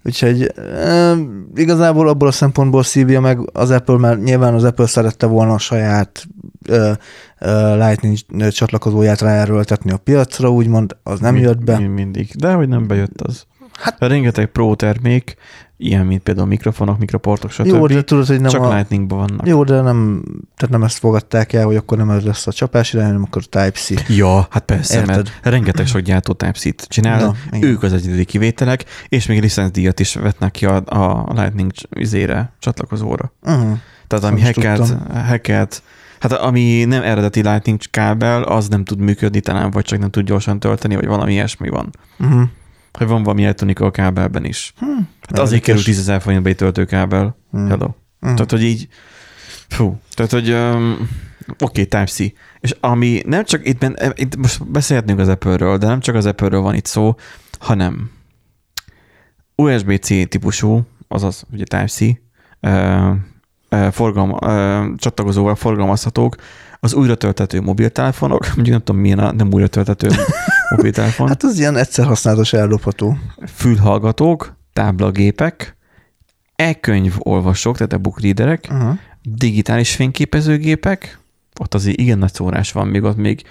Úgyhogy e, igazából abból a szempontból szívja meg az Apple, mert nyilván az Apple szerette volna a saját e, e, Lightning csatlakozóját ráerőltetni a piacra, úgymond, az nem Mind- jött be. mind- Mindig. De hogy nem bejött az. Hát- Rengeteg Pro termék, ilyen, mint például mikrofonok, mikroportok, stb. Jó, de tudod, hogy nem csak a, Lightningban vannak. Jó, de nem, tehát nem ezt fogadták el, hogy akkor nem ez lesz a csapás irány, hanem akkor Type-C. Ja, hát persze, Érted? mert rengeteg sok gyártó Type-C-t csinál, igen. ők az egyedüli kivételek, és még licencdíjat is vetnek ki a, a Lightning izére, csatlakozóra. Uh-huh. Tehát ami hackelt, hackelt, hát ami nem eredeti Lightning kábel, az nem tud működni talán, vagy csak nem tud gyorsan tölteni, vagy valami ilyesmi van. Uh-huh. Hogy van valami elektronika a kábelben is. Hm, Hát azért kerül 10 ezer forintba egy töltőkábel. Hmm. Hello. Hmm. Tehát, hogy így, fú, tehát, hogy um, oké, okay, Type-C. És ami nem csak itt, ben, itt most beszélhetünk az Apple-ről, de nem csak az Apple-ről van itt szó, hanem USB-C típusú, azaz ugye Type-C, uh, forgalma, csatlakozóval forgalmazhatók az újra töltető mobiltelefonok, [LAUGHS] mondjuk nem tudom milyen a nem újra töltető mobiltelefon, hát, Hát az ilyen egyszer használatos eldobható. fülhallgatók, táblagépek, e-könyv olvasók, tehát e-book readerek, Uh-huh. digitális fényképezőgépek, ott azért igen nagy szórás van, még ott még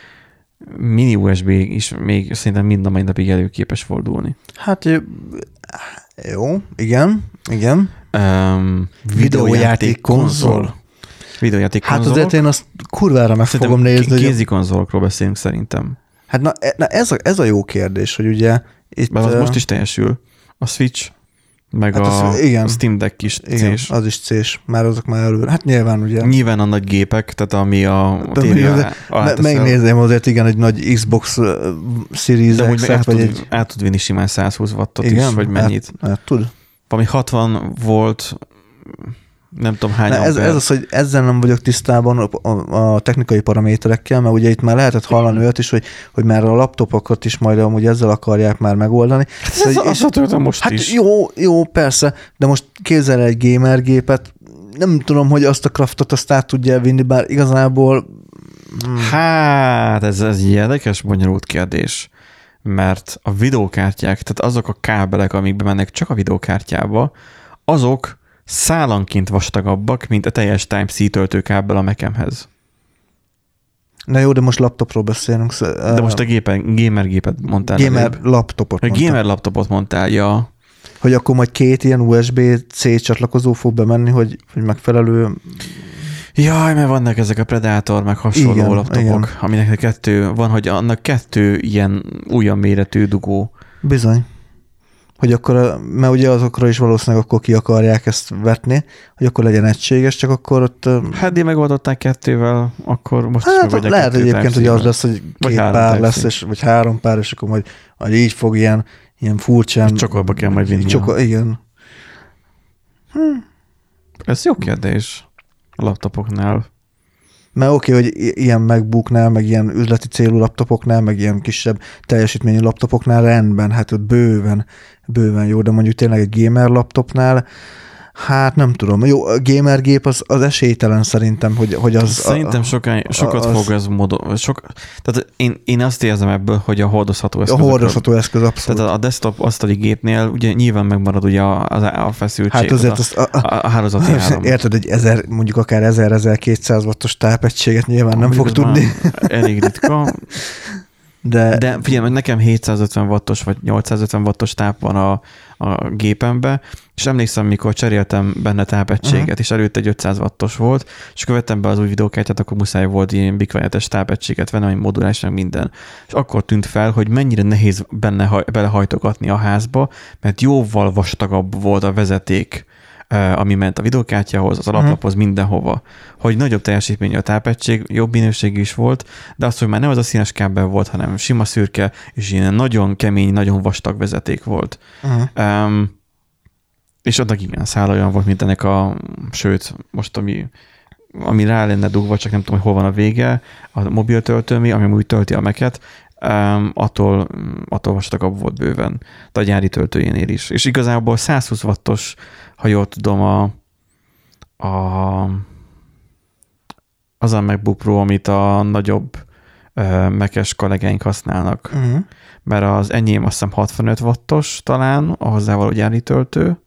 mini USB is még szerintem mind a mai napig előképes fordulni. Hát jó, igen, igen. Um, Videójáték konzol. Videójáték Hát konzolok. azért én azt kurvára meg fogom nézni. kézi konzolokról beszélünk szerintem. Hát na, e- na ez, a, ez a jó kérdés, hogy ugye itt... Mert az most is teljesül. a Switch, meg Hát a, az- igen. a Steam Deck is Igen, c az is c már azok már előre. Hát nyilván ugye. Nyilván a nagy gépek, tehát ami a tévé alá Me- teszel. megnézném azért igen egy nagy Xbox Series De úgy X-et, át tud, egy... át tud vinni simán 120 wattot Igen, is, vagy mennyit. Hát, hát tud. Valami 60 volt, nem tudom hány Na, ez, ez az, hogy ezzel nem vagyok tisztában a, a, a technikai paraméterekkel, mert ugye itt már lehetett hallani olyat is, hogy, hogy már a laptopokat is majd amúgy ezzel akarják már megoldani. Hát ez, és- az, az, az most hát is. jó, jó, persze, de most képzel el egy gamergépet, nem tudom, hogy azt a craftot azt át tudja vinni, bár igazából Hát, ez, ez egy érdekes, bonyolult kérdés. Mert a videókártyák, tehát azok a kábelek, amik bemennek csak a videókártyába, azok szálanként vastagabbak, mint a teljes Type-C töltőkábel a Macemhez. Na jó, de most laptopról beszélünk. De most a gépen, gamer gépet mondtál. gamer előbb. laptopot A mondtam. gamer laptopot mondtál, ja. Hogy akkor majd két ilyen USB-C csatlakozó fog bemenni, hogy, hogy megfelelő... Jaj, mert vannak ezek a Predator, meg hasonló Igen, laptopok, igen. aminek kettő, van, hogy annak kettő ilyen újabb méretű dugó. Bizony. Hogy akkor, mert ugye azokra is valószínűleg akkor ki akarják ezt vetni, hogy akkor legyen egységes, csak akkor ott... Hát én megoldották kettővel, akkor most is Hát megoldják lehet kettő egyébként, hogy az lesz, hogy két pár lesz, és, vagy három pár, és akkor majd, majd így fog ilyen, ilyen furcsán... Csokorba kell majd vinni. Csokor, igen. Ez jó kérdés a laptopoknál. Mert oké, okay, hogy ilyen MacBooknál, meg ilyen üzleti célú laptopoknál, meg ilyen kisebb teljesítményű laptopoknál rendben, hát ott bőven, bőven jó, de mondjuk tényleg egy gamer laptopnál, hát nem tudom. Jó, a gamer gép az, az esélytelen szerintem, hogy, hogy az... Szerintem sokan, sokat az- fog ez módon. Sok, tehát én, én azt érzem ebből, hogy a hordozható a eszközök. hordozható eszköz abszolút. Tehát a desktop asztali gépnél ugye nyilván megmarad ugye a, a, a feszültség. hát azért a, azt, a, a, a, a hálózati [LAUGHS] áram. Érted, egy ezer, mondjuk akár 1000-1200 wattos tápegységet nyilván nem fog tudni, Elég ritka, [LAUGHS] de, de figyelj, nekem 750 wattos vagy 850 wattos táp van a, a gépembe, és emlékszem, mikor cseréltem benne tápegységet, Mhm. és előtte egy 500 wattos volt, és akkor vettem be az új videókártyát, akkor muszáj volt ilyen bikvajetes tápegységet venni, ami modulális, meg minden. És akkor tűnt fel, hogy mennyire nehéz benne haj- belehajtogatni a házba, mert jóval vastagabb volt a vezeték, ami ment a videókártyához, az alaplaphoz, mindenhova. Hogy nagyobb teljesítményű a tápegység, jobb minőségű is volt, de az, hogy már nem az a színes kábel volt, hanem sima szürke, és ilyen nagyon kemény, nagyon vastag vezeték volt. uh, Um, és annak igen, szál olyan volt, mint ennek a, sőt, most ami, ami rá lenne dugva, csak nem tudom, hogy hol van a vége, a mobiltöltőmi, ami úgy tölti a meket, um, attól, attól vastagabb volt bőven, de a gyári töltőjénél is. És igazából 120 wattos, ha jól tudom, a, a az a MacBook Pro, amit a nagyobb mekes kollégáink használnak uh, mert az enyém azt hiszem 65 wattos talán, a hozzávaló gyári töltő.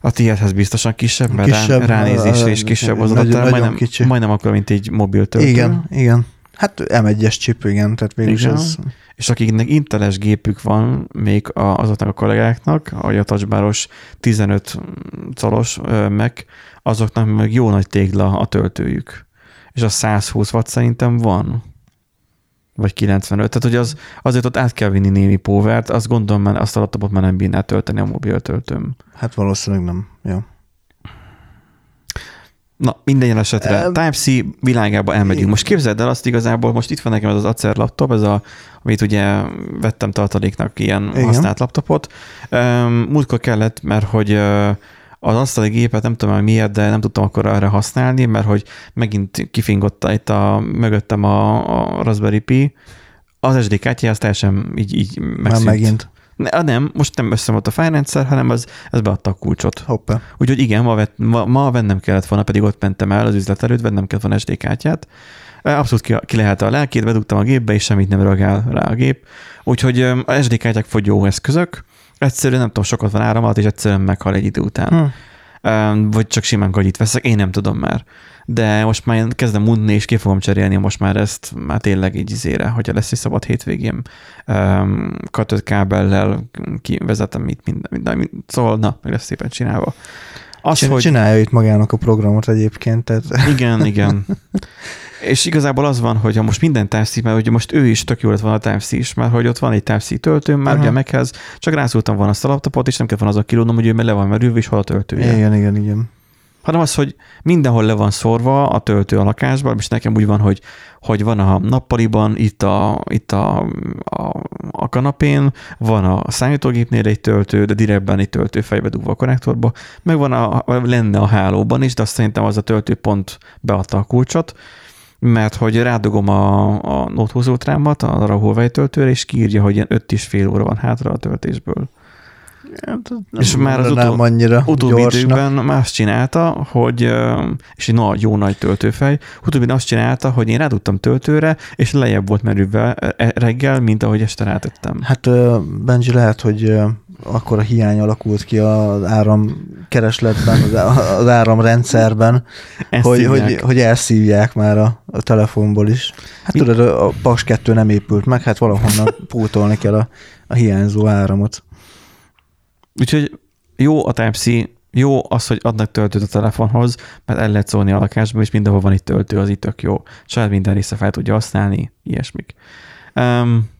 A tiédhez biztosan kisebb, mert kisebb, Kisebb, rá, ránézésre is kisebb az nagyon- adat, nagyon majdnem, kicsi. majdnem akkor, mint egy mobil töltő. igen, igen. Hát M1-es chip, igen, tehát végül Igen. ez... És akiknek inteles gépük van, még a, azoknak a kollégáknak, ahogy a touchbaros 15 colos ö, Mac, azoknak meg jó nagy tégla a töltőjük. És a 120 watt szerintem van. Vagy 95. Tehát, hogy az, azért ott át kell vinni némi powert, azt gondolom, mert azt a laptopot már nem bírná tölteni a mobil töltőm. Hát valószínűleg nem. Jó. Na, minden esetre Em, Type-C világába elmegyünk. Most képzeld el azt igazából, most itt van nekem ez az Acer laptop, ez a, amit ugye vettem tartaléknak ilyen Igen. Használt laptopot. Um, múltkor kellett, mert hogy az asztali gépet nem tudom hogy miért, de nem tudtam akkor erre használni, mert hogy megint kifingotta itt a, mögöttem a, a Raspberry Pi, az SD kártya, az teljesen így, így Már megszűnt. megint. Ne, nem, most nem össze volt a fájrendszer, hanem az, ez beadta a kulcsot. Hoppá. Úgyhogy igen, ma, vett, ma, ma vennem kellett volna, pedig ott mentem el az üzlet előtt, vennem kellett volna SD kártyát. Abszolút ki, ki lehet a lelkét, bedugtam a gépbe, és semmit nem reagál rá a gép. Úgyhogy a SD kártyák fogyó eszközök. Egyszerűen nem tudom, sokat van áram alatt, és egyszerűen meghal egy idő után. Hm. Vagy csak simán gagyit veszek, én nem tudom már. De most már kezdem unni, és ki fogom cserélni most már ezt, már tényleg így izére, hogyha lesz egy szabad hétvégém. Öm, Kötött kábellel kivezetem itt minden, minden, minden, szóval na, meg lesz szépen csinálva. Az, Csin- hogy... Csinálja itt magának a programot egyébként. Tehát... Igen, igen. [LAUGHS] És igazából az van, hogy ha most minden type mert ugye most ő is tök jó lett volna a type is, mert hogy ott van egy type töltőm, már ugye meghez, csak rászóltam van azt a laptopot, és nem kell van az a kilónom, hogy ő le van merülve, és hol a töltője. Igen, igen, igen hanem az, hogy mindenhol le van szorva a töltő a lakásban, és nekem úgy van, hogy, hogy van a nappaliban, itt a, itt a, a, a kanapén, van a számítógépnél egy töltő, de direktben egy töltő fejbe dugva a konnektorba, meg van a, lenne a hálóban is, de azt szerintem az a töltő pont beadta a kulcsot, mert hogy rádugom a, a Note húzótrámat arra a Huawei töltőre, és kiírja, hogy ilyen 5 és fél óra van hátra a töltésből. Hát, és már az utol, annyira utóbbi gyorsnak. időkben azt csinálta, hogy, és egy nagy, jó nagy töltőfej, utóbbi azt csinálta, hogy én rádugtam töltőre, és lejjebb volt merülve e, reggel, mint ahogy este rátettem. Hát Benji, lehet, hogy akkor a hiány alakult ki az áramkeresletben, az áramrendszerben, hogy, hogy, hogy elszívják már a, a telefonból is. Hát tudod, a Paks 2 nem épült meg, hát valahonnan pótolni kell a, a hiányzó áramot. Úgyhogy jó a Type-C, jó az, hogy adnak töltőt a telefonhoz, mert el lehet szólni a lakásba, és mindenhol van itt töltő, az itt tök jó. Saját minden része fel tudja használni, ilyesmik. Um,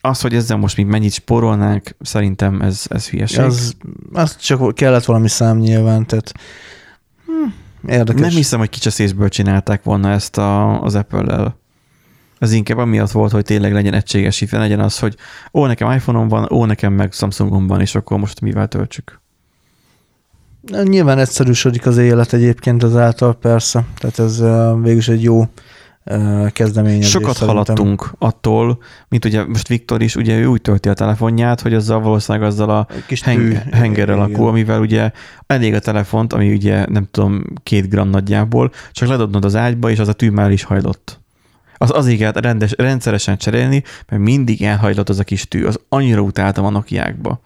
az, hogy ezzel most még mennyit spórolnánk, szerintem ez, ez hülyeség. Az, az csak kellett valami szám nyilván, tehát hm, érdekes. Nem hiszem, hogy kicseszésből csinálták volna ezt a, az Apple-lel. Ez inkább amiatt volt, hogy tényleg legyen egységesítve, legyen az, hogy ó, nekem iPhone-om van, ó, nekem meg Samsungom van, és akkor most mivel töltsük. Nyilván egyszerűsödik az élet egyébként azáltal, persze. Tehát ez végülis egy jó kezdeményezés. Sokat szerintem. haladtunk attól, mint ugye most Viktor is, ugye ő úgy tölti a telefonját, hogy azzal valószínűleg azzal a kis heng, hengerrel lakó, amivel ugye elég a telefont, ami ugye nem tudom, két gram nagyjából, csak ledobnod az ágyba, és az a tű már is hajlott az kellett rendes, rendszeresen cserélni, mert mindig elhajlott az a kis tű. Az annyira utáltam a Nokiákba.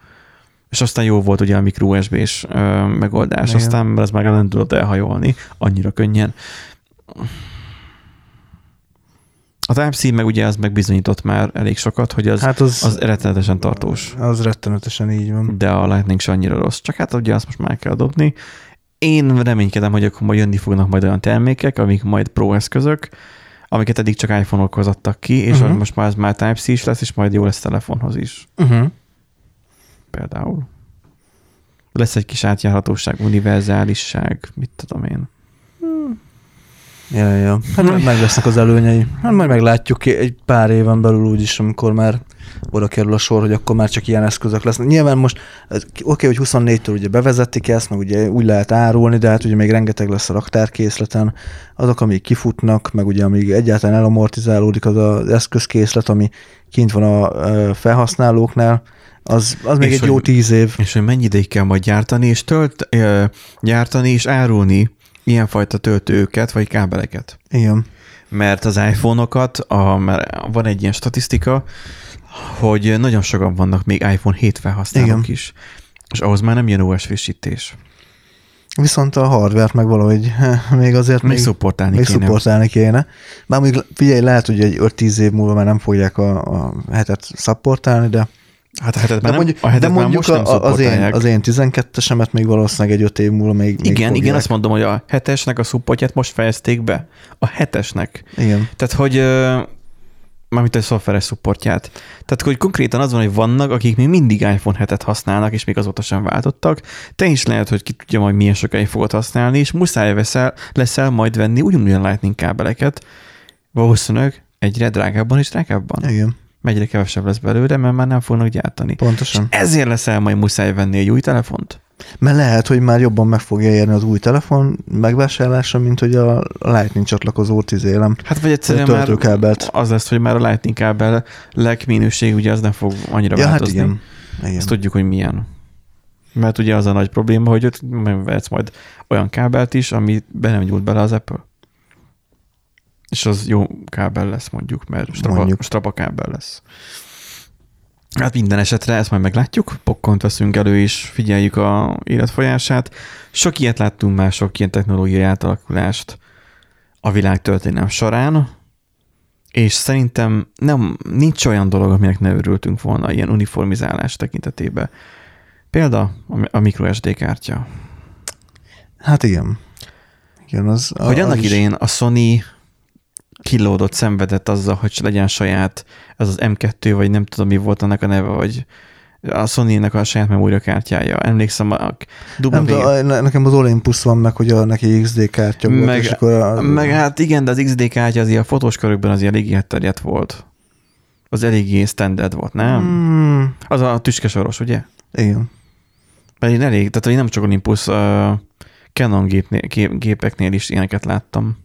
És aztán jó volt ugye a micro USB-s ö, megoldás, Igen. aztán ez már nem tudott elhajolni annyira könnyen. A Type-C meg ugye az megbizonyított már elég sokat, hogy az, hát az, az rettenetesen tartós. Az rettenetesen így van. De a Lightning se annyira rossz. Csak hát ugye azt most már kell dobni. Én reménykedem, hogy akkor majd jönni fognak majd olyan termékek, amik majd pro eszközök, amiket eddig csak iPhone-okhoz adtak ki, és uh-huh. most már ez már Type-C is lesz, és majd jó lesz telefonhoz is. Uh-huh. Például. Lesz egy kis átjárhatóság, univerzálisság, mit tudom én. Hmm. Ja, ja. Hát meg lesznek az előnyei. Hát majd meglátjuk egy pár éven belül úgyis, amikor már oda kerül a sor, hogy akkor már csak ilyen eszközök lesznek. Nyilván most oké, okay, hogy 24-től ugye bevezették ezt, meg ugye úgy lehet árulni, de hát ugye még rengeteg lesz a raktárkészleten. Azok, amik kifutnak, meg ugye amíg egyáltalán elamortizálódik az az eszközkészlet, ami kint van a felhasználóknál, az, az még egy hogy, jó tíz év. És hogy mennyi ideig kell majd gyártani, és tölt, gyártani és árulni ilyenfajta töltőket, vagy kábeleket. Igen. Mert az iPhone-okat, a, mert van egy ilyen statisztika, hogy nagyon sokan vannak még iPhone 7 felhasználók Igen. is, és ahhoz már nem jön OS frissítés. Viszont a hardware meg valahogy [LAUGHS] még azért még, még szupportálni még kéne. Szupportálni kéne. Bár még figyelj, lehet, hogy egy 5-10 év múlva már nem fogják a, a hetet szupportálni, de Hát a hetet de mondjuk, nem, a hetet de mondjuk már most a, az, én, az én 12-esemet még valószínűleg egy 5 év múlva még, Igen, még igen, azt mondom, hogy a hetesnek a szupportját most fejezték be. A hetesnek. Igen. Tehát, hogy mármint a szoftveres szupportját. Tehát, hogy konkrétan az van, hogy vannak, akik még mindig iPhone 7-et használnak, és még azóta sem váltottak. Te is lehet, hogy ki tudja majd milyen sokáig fogod használni, és muszáj veszel, leszel majd venni ugyanolyan Lightning kábeleket, valószínűleg egyre drágábban és drágábban. Igen. Egyre kevesebb lesz belőle, mert már nem fognak gyártani. Pontosan. És ezért leszel majd muszáj venni egy új telefont? Mert lehet, hogy már jobban meg fogja érni az új telefon megvásárlása, mint hogy a Lightning csatlakozó izélem. Hát vagy egyszerűen már az lesz, hogy már a Lightning kábel legminőség, ugye az nem fog annyira ja, hát változni. Hát igen. igen. Ezt tudjuk, hogy milyen. Mert ugye az a nagy probléma, hogy ott vehetsz majd olyan kábelt is, ami be nem nyúlt bele az Apple. És az jó kábel lesz mondjuk, mert strapa, mondjuk. strapa kábel lesz. Hát minden esetre ezt majd meglátjuk, pokkont veszünk elő és figyeljük a életfolyását. Sok ilyet láttunk már, sok ilyen technológiai átalakulást a világ történelem során, és szerintem nem, nincs olyan dolog, aminek ne örültünk volna ilyen uniformizálás tekintetében. Példa a microSD kártya. Hát igen. Igen, az, Hogy az annak is- idején a Sony kilódott, szenvedett azzal, hogy legyen saját, ez az M2, vagy nem tudom mi volt annak a neve, vagy a Sony-nek a saját memóriakártyája. Emlékszem, a Nem, W, de ne- nekem az Olympus van meg, hogy a, neki XD kártya volt, Meg- és akkor a, meg hát igen, de az XD kártya az ilyen fotós körökben az eléggé elterjedt volt. Az eléggé standard volt, nem? Mm, Az a tüskesoros, ugye? igen. Pedig én elég, tehát én nem csak Olympus uh, Canon gépnél, gép, gépeknél is ilyeneket láttam.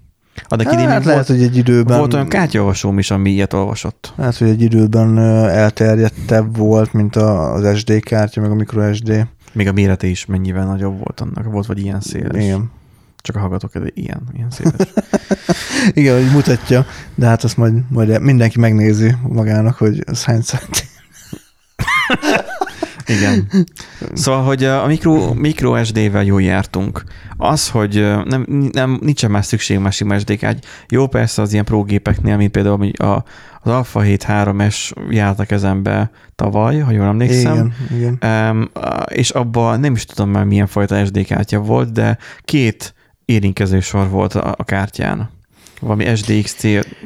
Annak idején Hát még lehet, volt, hogy egy időben... volt olyan kártyaolvasóm is, ami ilyet olvasott. Lehet, hogy egy időben elterjedtebb volt, mint az SD kártya, meg a microSD. Még a mérete is mennyivel nagyobb volt annak. Volt vagy ilyen széles. Igen. Csak a hallgatók, ez ilyen, ilyen széles. [LAUGHS] Igen, hogy mutatja, de hát azt majd, majd mindenki megnézi magának, hogy az hány centi. [LAUGHS] Igen. [LAUGHS] Szóval, hogy a mikro, micro SD-vel jól jártunk. Az, hogy nem, nem, nincsen már szükség más sima SD kártya. Jó, persze az ilyen pro gépeknél, mint például a, az Alpha 7 3S járt a kezembe tavaly, ha jól emlékszem. Igen, igen. Um, és abban nem is tudom már milyen fajta SD kártya volt, de két érintkező sor volt a, a kártyán. Valami SDXC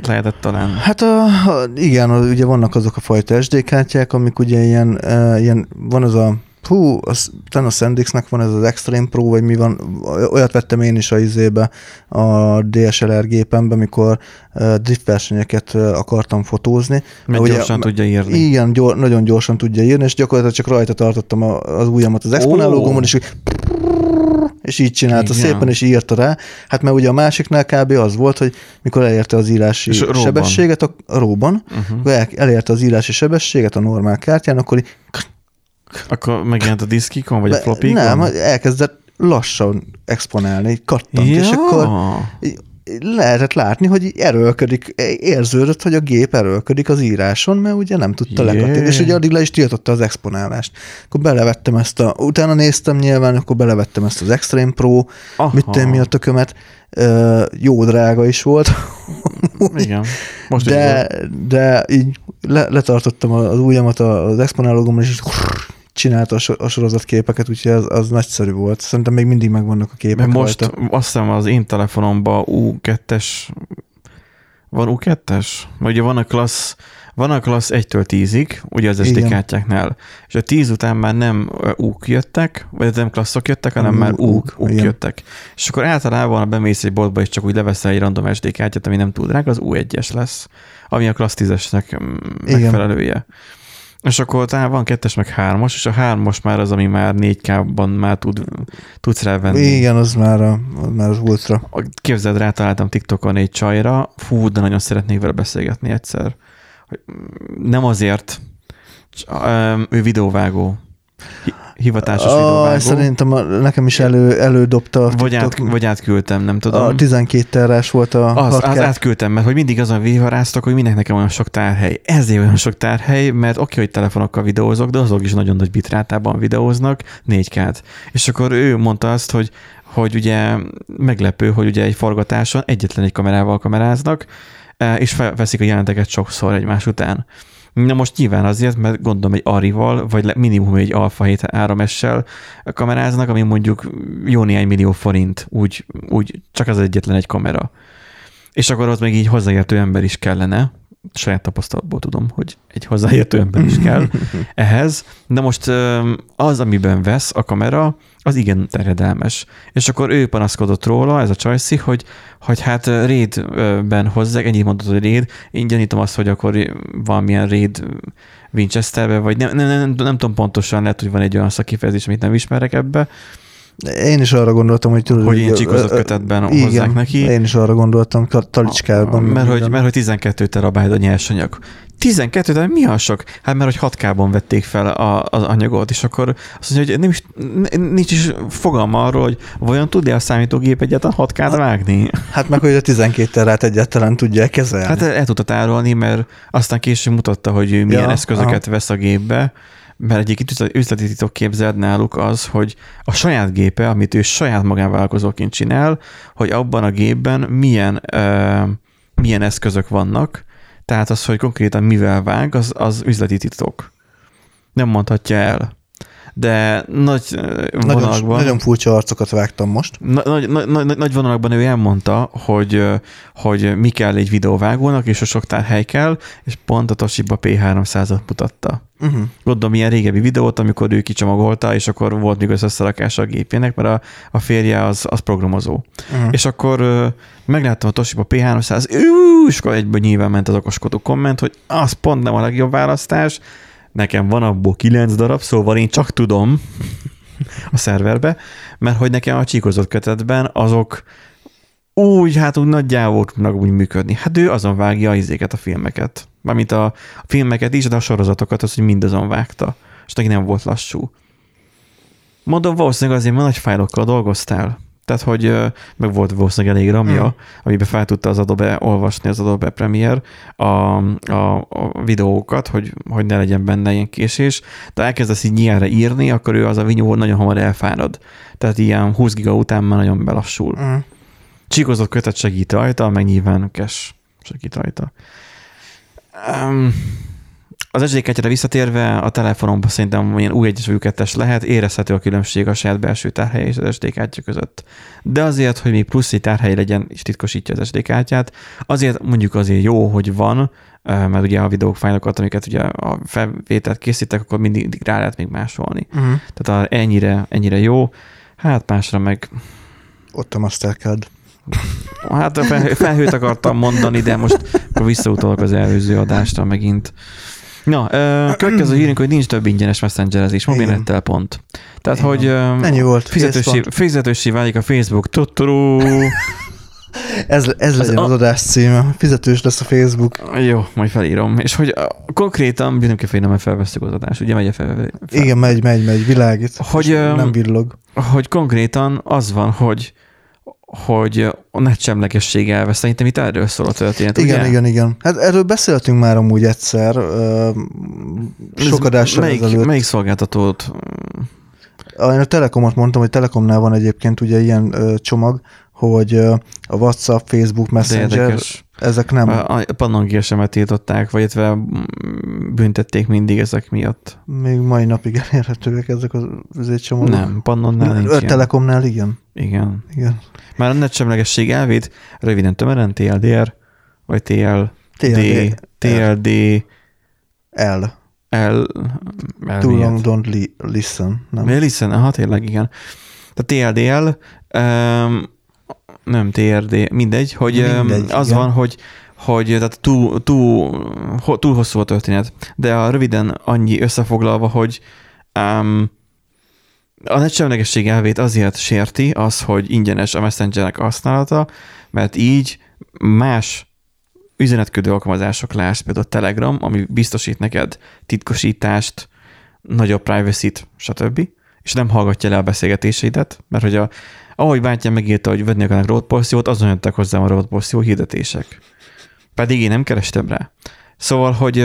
lehetett talán. Hát a, a, igen, ugye vannak azok a fajta SD kártyák, amik ugye ilyen, e, ilyen van az a Hú, az, talán a Sendixnek van ez az Extreme Pro, vagy mi van, olyat vettem én is a izébe, a DSLR gépembe, amikor uh, drift versenyeket uh, akartam fotózni. Mert ugye- gyorsan tudja írni. Igen, gyor, nagyon gyorsan tudja írni, és gyakorlatilag csak rajta tartottam a, az ujjamat az exponáló Ó. gombon, és és így csinálta Igen. szépen, és írta rá. Hát mert ugye a másiknál kb. az volt, hogy mikor elérte az írási És róban. sebességet a, a róban, Uh-huh. elérte az írási sebességet a normál kártyán, akkor így, Akkor megjelent a diszkikon, vagy a be- flopikon? nem, elkezdett lassan exponálni, így kattant, ja. és akkor lehetett látni, hogy erőlködik, érződött, hogy a gép erőlködik az íráson, mert ugye nem tudta Jé. lekattintani, és ugye addig le is tiltotta az exponálást. Akkor belevettem ezt a, utána néztem nyilván, akkor belevettem ezt az Extreme Pro, Aha. mit tudom mi a tökömet, Ö, jó drága is volt, [LAUGHS] Igen. Most is de, volt. de így le, letartottam az ujjamat az exponálógomban, és így csinálta a, so- a sorozatképeket, úgyhogy az, az nagyszerű volt. Szerintem még mindig megvannak a képek Mert most rajta. azt hiszem az én telefonomban U2-es, van U2-es? Mert ugye van a klassz, van a klassz 1-től 10-ig, ugye az SD kártyáknál, és a 10 után már nem U-k jöttek, vagy nem klasszok jöttek, hanem már U-k, U-k igen. jöttek. És akkor általában, ha bemész egy boltba, és csak úgy leveszel egy random SD kártyát, ami nem túl drága, az U1-es lesz, ami a klassz 10-esnek mm, Igen. És akkor talán van kettes, meg hármas, és a hármas már az, ami már 4K-ban már tud, tudsz rávenni. Igen, az már, a, az már az ultra. Képzeld, rátaláltam TikTokon egy csajra, fú, de nagyon szeretnék vele beszélgetni egyszer. Hogy Nem azért, ő videóvágó. Hi- Hivatásos Ah, videóvágó. szerintem a, nekem is elő, elődobta a Vagy, át, vagy átküldtem, nem tudom. a 12 terás volt a Az, az 6K. átküldtem, mert hogy mindig azon viharáztak, hogy minek nekem olyan sok tárhely. Ezért olyan sok tárhely, mert oké, hogy telefonokkal videózok, de azok is nagyon nagy bitrátában videóznak, 4K-t. És akkor ő mondta azt, hogy, hogy ugye meglepő, hogy ugye egy forgatáson egyetlen egy kamerával kameráznak, eh, és felveszik a jelenteket sokszor egymás után. Na most nyilván azért, mert gondolom egy Arival, vagy minimum egy Alpha 7 3S-sel kameráznak, ami mondjuk jó néhány millió forint, úgy, úgy csak az egyetlen egy kamera. És akkor ott még így hozzáértő ember is kellene, saját tapasztalatból tudom, hogy egy hozzáértő ember is kell [LAUGHS] ehhez. De most az, amiben vesz a kamera, az igen terjedelmes. És akkor ő panaszkodott róla, ez a csajszi, hogy, hogy hát Raid-ben hozzák, ennyit mondott, hogy Raid, én gyanítom azt, hogy akkor valamilyen Raid Winchesterbe, vagy nem, nem, nem, nem, nem tudom pontosan, lehet, hogy van egy olyan szakifejezés, amit nem ismerek ebbe, Én is arra gondoltam, hogy tudod, hogy ö, csikozott kötetben igen, hozzák neki. Én is arra gondoltam, ta- talicskában. Mert hogy, mert hogy 12 terabájt a nyersanyag. 12, de mi a sok? Hát mert hogy 6K-ban vették fel a, az anyagot, és akkor azt mondja, hogy nem is, nincs is fogalma arról, hogy vajon tudja a számítógép egyáltalán 6K-t vágni? Hát meg, hogy a 12 terát egyáltalán tudják kezelni. Hát el tudta tárolni, mert aztán később mutatta, hogy milyen Ja, eszközöket vesz a gépbe, mert egyik üzlet- üzleti titok képzeld náluk az, hogy a saját gépe, amit ő saját magánvállalkozóként csinál, hogy abban a gépben milyen, ö, milyen eszközök vannak, tehát az, hogy konkrétan mivel vág, az, az üzleti titok. Nem mondhatja el. De nagy ö, Nagyon, vonalakban... nagyon furcsa arcokat vágtam most. Na- Nagy, nagy, nagy, nagy vonalakban ő elmondta, hogy, ö, hogy mi kell egy videóvágónak, és a sok tárhely kell, és pont a Toshiba P300-at mutatta. Uh-huh. Gondolom ilyen régebbi videót, amikor ő kicsomagolta, és akkor volt még összerakása a gépének, mert a, a férje az, az programozó. Uh-huh. És akkor ö, megláttam a Toshiba P300, ú, és akkor egyből nyilván ment az okoskodó komment, hogy az pont nem a legjobb választás, nekem van abból kilenc darab, szóval én csak tudom a szerverbe, mert hogy nekem a csíkozott kötetben azok úgy, hát úgy nagyjából tudnak úgy működni. Hát ő azon vágja izéket, a filmeket. Mármint a, filmeket is, de a sorozatokat, az, hogy mindazon vágta. És neki nem volt lassú. Mondom, valószínűleg azért, mert nagy fájlokkal dolgoztál. Tehát, hogy meg volt valószínűleg elég ramja, Mm. amiben fel tudta az Adobe olvasni, az Adobe Premiere a, a, a videókat, hogy, hogy ne legyen benne ilyen késés. De elkezdesz így ilyenre írni, akkor ő az a vinyó nagyon hamar elfárad. Tehát ilyen 20 giga után már nagyon belassul. Uh-huh. Csíkozott kötet segít rajta, meg nyilván cache segít rajta. Um, az SD visszatérve a telefonomban szerintem ilyen új 1 vagy 2 lehet, érezhető a különbség a saját belső tárhelye és az SD kártya között. De azért, hogy még plusz egy tárhely legyen, és titkosítja az SD kártyát, azért mondjuk azért jó, hogy van, mert ugye a videók, fájlokat, amiket ugye a felvételt készítek, akkor mindig rá lehet még másolni. Uh-huh. Tehát a, ennyire, ennyire jó, hát másra meg Ott a Mastercard. Hát a felhő, felhőt akartam mondani, de most akkor visszautalok az előző adásra megint. Na, ö, következő [CLEARS THROAT] hírünk, hogy nincs több ingyenes messengerezés, mobilnettel pont. Tehát, Igen. hogy ö, Ennyi volt. fizetősé, fizetősé válik a Facebook. Tutturú. [LAUGHS] Ez, ez legyen a- az adás címe. Fizetős lesz a Facebook. Jó, majd felírom. És hogy ö, konkrétan, mindenképpen nem felveszünk az adást, ugye megy a fel, fel, Igen, megy, megy, megy, világít. Hogy, nem villog. hogy konkrétan az van, hogy hogy a netsemlegesség elve. Szerintem itt erről szól a történet, Igen, ugye? igen, igen. Hát erről beszéltünk már amúgy egyszer, sok adással melyik, ezelőtt. melyik szolgáltatót Én a Telekomot mondtam, hogy Telekomnál van egyébként ugye ilyen csomag, hogy a WhatsApp, Facebook, Messenger. Ezek nem, A, a Pannon GSM-et tiltották, vagy illetve mm, büntették mindig ezek miatt. még mai napig elérhetőek ezek az, az egy csomagok. Nem, Pannonnál nincs ilyen. Telekomnál igen. Igen. igen. Már a netsemlegesség elvét röviden tömören TLDR, vagy TL, TLD, TLD, L. L, L Too miért? long don't li- listen. Nem? Listen, aha, tényleg, igen. Tehát TLDL, um, nem TRD, mindegy, hogy mindegy, az igen. van, hogy hogy tehát túl, túl, túl hosszú a történet. De a röviden annyi összefoglalva, hogy um, a netsemlegesség elvét azért sérti az, hogy ingyenes a messengernek használata, mert így más üzenetködő alkalmazások lesz, például Telegram, ami biztosít neked titkosítást, nagyobb privacy-t, stb. És nem hallgatja le a beszélgetéseidet, mert hogy a, ahogy Bátyám megírta, hogy venni akarnak roadporciót, azon jöttek hozzám a roadporció hirdetések. Pedig én nem kerestem rá. Szóval, hogy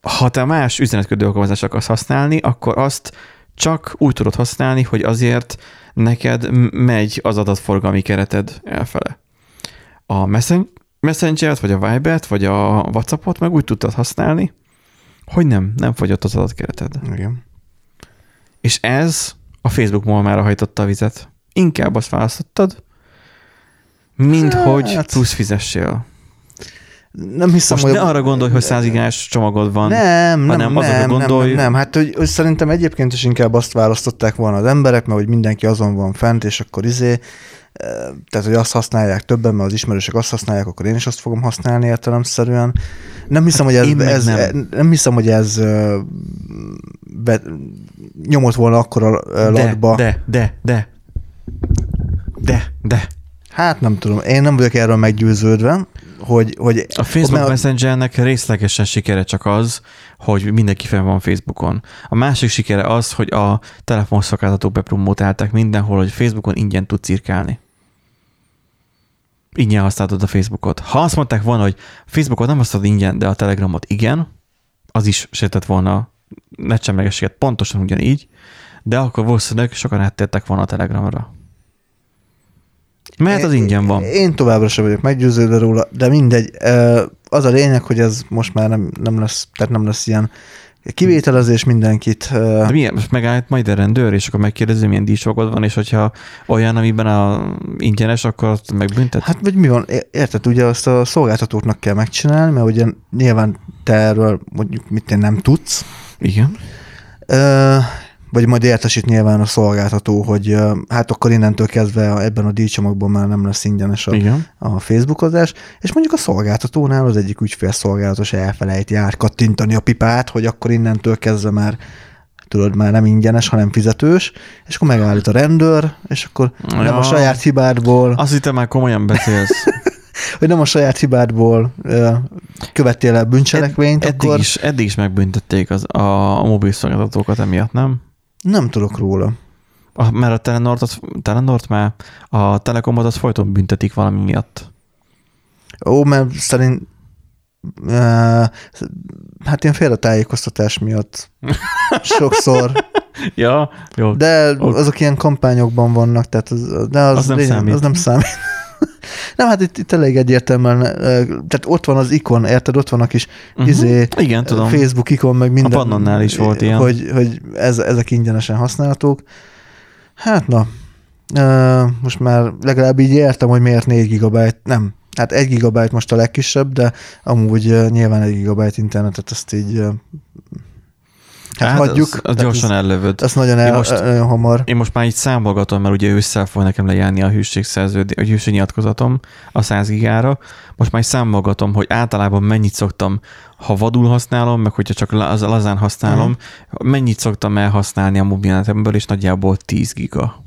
ha te más üzenetködő alkalmazást akarsz használni, akkor azt csak úgy tudod használni, hogy azért neked megy az adatforgalmi kereted elfele. A messen- Messenger-t, vagy a Viber-t, vagy a WhatsAppot meg úgy tudtad használni, hogy nem, nem fogyott az adatkereted. Igen. És ez a Facebook molmára hajtotta a vizet. Inkább azt választottad, mint Hát- hogy plusz fizessél. Nem hiszem, Most hogy... ne arra gondolj, hogy 100 gigás csomagod van. Nem, nem, hanem nem, azokra nem, gondolj- nem, nem, hát hogy, hogy szerintem egyébként is inkább azt választották volna az emberek, mert hogy mindenki azon van fent, és akkor izé, tehát hogy azt használják többen, mert az ismerősök azt használják, akkor én is azt fogom használni értelemszerűen. Nem hiszem, hogy ez, Hát én meg ez nem. nem. hiszem, hogy ez be, nyomott volna akkor a latba. de, de, de, de, de. Hát nem tudom, én nem vagyok erről meggyőződve, hogy, hogy A Facebook mert- Messengernek részlegesen sikere csak az, hogy mindenki fel van Facebookon. A másik sikere az, hogy a telefonszolgáltatók bepromotálták mindenhol, hogy Facebookon ingyen tudsz cirkálni. Ingyen használtad a Facebookot. Ha azt mondták volna, hogy Facebookot nem használod ingyen, de a Telegramot igen, az is sértett volna netsemlegességet pontosan ugyanígy, de akkor valószínűleg sokan áttértek volna a Telegramra. Mert az ingyen van. Én továbbra sem vagyok meggyőződve róla, de mindegy. Az a lényeg, hogy ez most már nem, nem lesz, tehát nem lesz ilyen kivételezés mindenkit. De milyen? Most megállt majd a rendőr, és akkor megkérdezi, milyen díjsokod van, és hogyha olyan, amiben a ingyenes, akkor azt megbüntet? Hát vagy mi van, érted, ugye azt a szolgáltatóknak kell megcsinálni, mert ugye nyilván te erről mondjuk mit te nem tudsz. Igen. Vagy majd értesít nyilván a szolgáltató, hogy hát akkor innentől kezdve ebben a díjcsomagban már nem lesz ingyenes a, Igen. a Facebookozás, és mondjuk a szolgáltatónál az egyik ügyfélszolgálatos elfelejti átkattintani a pipát, hogy akkor innentől kezdve már tudod, már nem ingyenes, hanem fizetős, és akkor megállít a rendőr, és akkor ja. nem a saját hibádból. Azt hittem már komolyan beszélsz. [LAUGHS] hogy nem a saját hibádból követtél el bűncselekményt, Ed, akkor... Eddig is, eddig is megbüntették az, a, a mobil szolgáltatókat emiatt, nem? Nem tudok róla. A, mert a Telenort, az, Telenort már, a Telekomot az folyton büntetik valami miatt. Ó, mert szerint uh, hát ilyen félretájékoztatás miatt [LAUGHS] sokszor. ja, jó. De okay. azok ilyen kampányokban vannak, tehát az, de az, az, nem, számít. az nem számít. [LAUGHS] Nem, hát itt, itt elég egyértelműen, tehát ott van az ikon, érted, ott van a kis uh-huh. izé, Igen, tudom. Facebook ikon, meg minden. A Pannonnál is volt ilyen. Hogy, hogy ez, ezek ingyenesen használhatók. Hát na, most már legalább így értem, hogy miért 4 gigabyte, nem, hát 1 gigabyte most a legkisebb, de amúgy nyilván 1 gigabyte internetet azt így Hát, hát hagyjuk. Az, az gyorsan ez, ellövöd. Ez nagyon, el, most, nagyon hamar. Én most már így számolgatom, mert ugye ősszel fog nekem lejárni a hűségszerződés, a hűségnyilatkozatom a 100 gigára. Most már így számolgatom, hogy általában mennyit szoktam, ha vadul használom, meg hogyha csak az lazán használom, uh-huh. mennyit szoktam elhasználni a mobilnetemből, és nagyjából 10 giga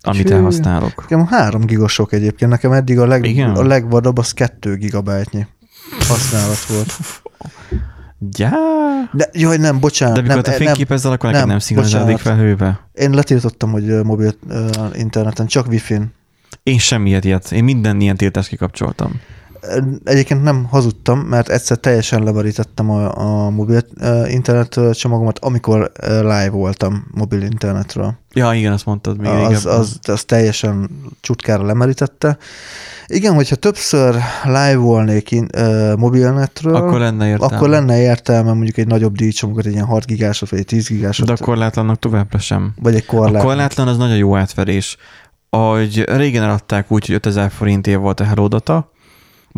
amit Hű, elhasználok. Nekem 3 giga sok egyébként, nekem eddig a, leg, Igen? a legvadabb az 2 gigabájtnyi használat volt. [LAUGHS] Ja. De, jaj, nem, bocsánat. De mikor nem, te fényképezzel, akkor neked nem, nem szinkronizálódik felhőbe? Én letiltottam, hogy mobil uh, interneten, csak wifi-n. Én semmiet ilyet. Én minden ilyen tiltást kikapcsoltam. Egyébként nem hazudtam, mert egyszer teljesen leverítettem a, a mobil internet csomagomat, amikor live voltam mobil internetről. Ja, igen, azt mondtad még az, az, az teljesen csutkára lemerítette. Igen, hogyha többször live volnék in, uh, mobilnetről, akkor lenne értelme. Akkor lenne értelme mondjuk egy nagyobb díjcsomagot, egy ilyen 6 gigásot, vagy egy 10 gigásot. De a korlátlannak továbbra sem. Vagy egy korlátlan. A korlátlan az nagyon jó átverés. Ahogy régen eladták úgy, hogy 5000 forintért volt a Hello Data,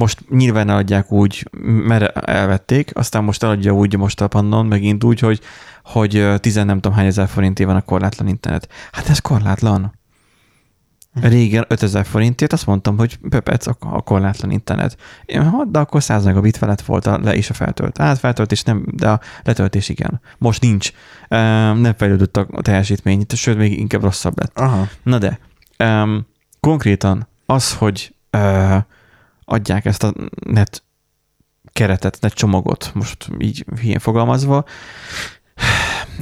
most nyilván eladják úgy, mert elvették, aztán most eladja úgy most a Pannon megint úgy, hogy, hogy 10 nem tudom hány ezer forinté van a korlátlan internet. Hát ez korlátlan. Régen 5000 forintért azt mondtam, hogy pöpec a korlátlan internet. De akkor 100 megabit felett volt a le és a feltölt. Hát feltöltés nem, de a letöltés igen. Most nincs. Nem fejlődött a teljesítmény, sőt, még inkább rosszabb lett. Aha. Na de, um, konkrétan az, hogy uh, adják ezt a net keretet, net csomagot, most így ilyen fogalmazva,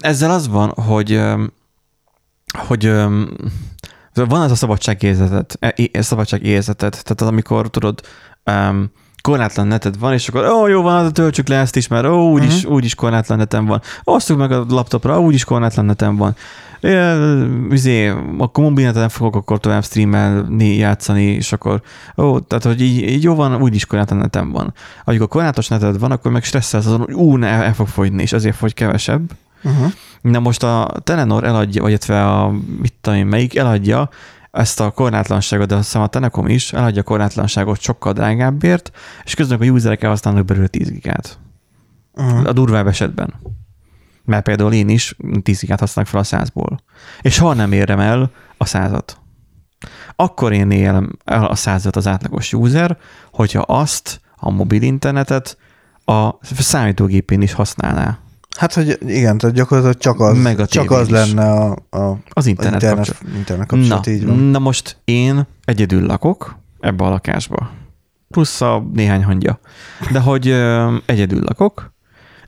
ezzel az van, hogy hogy van ez a szabadságérzetet, e, szabadságérzetet, tehát az, amikor tudod, um, korlátlan neted van, és akkor ó, jó van, töltsük le ezt is, mert ó, úgyis, uh-huh. úgyis korlátlan netem van. Osztuk meg a laptopra, úgyis korlátlan netem van. Üzé, akkor mobilneten fogok akkor tovább streamelni, játszani, és akkor ó, tehát, hogy így, így jó van, úgyis korlátlan netem van. Amikor korlátos neted van, akkor meg stresszelsz azon, hogy ú, ne, el fog fogyni, és azért fogy kevesebb. Uh-huh. Na most a Telenor eladja, vagy a, mit tudom én, melyik eladja ezt a korlátlanságot, de azt hiszem a Telekom is eladja a korlátlanságot sokkal drágábbért, és közben a userek elhasználnak belőle 10 gigát. Uh-huh. A durvább esetben. Mert például én is 10 gigát használok fel a 100-ból. És ha nem érem el a százat. Akkor én élem el a százat az átlagos user, hogyha azt a mobil internetet a számítógépén is használná. Hát, hogy igen, tehát gyakorlatilag csak az, Meg a csak az lenne a, a, az internet, internet, kapcsolat. internet kapcsolat, na, így van. Na most én egyedül lakok ebbe a lakásba. Plusz a néhány hangya. De hogy ö, egyedül lakok,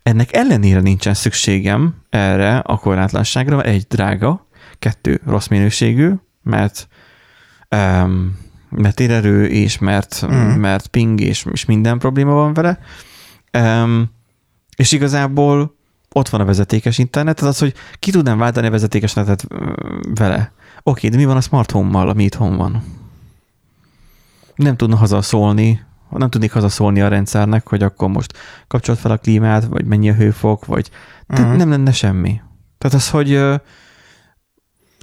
ennek ellenére nincsen szükségem erre a korlátlanságra, mert egy drága, kettő rossz minőségű, mert um, mert térerő, és mert, mm. mert ping, és, és minden probléma van vele. Um, és igazából ott van a vezetékes internet, az az, hogy ki tudnám váltani a vezetékes netet vele. Oké, de mi van a smart home-mal, ami itthon van? Nem tudna hazaszólni, nem tudnék hazaszólni a rendszernek, hogy akkor most kapcsolt fel a klímát, vagy mennyi a hőfok, vagy uh-huh. Mhm. nem lenne semmi. Tehát az, hogy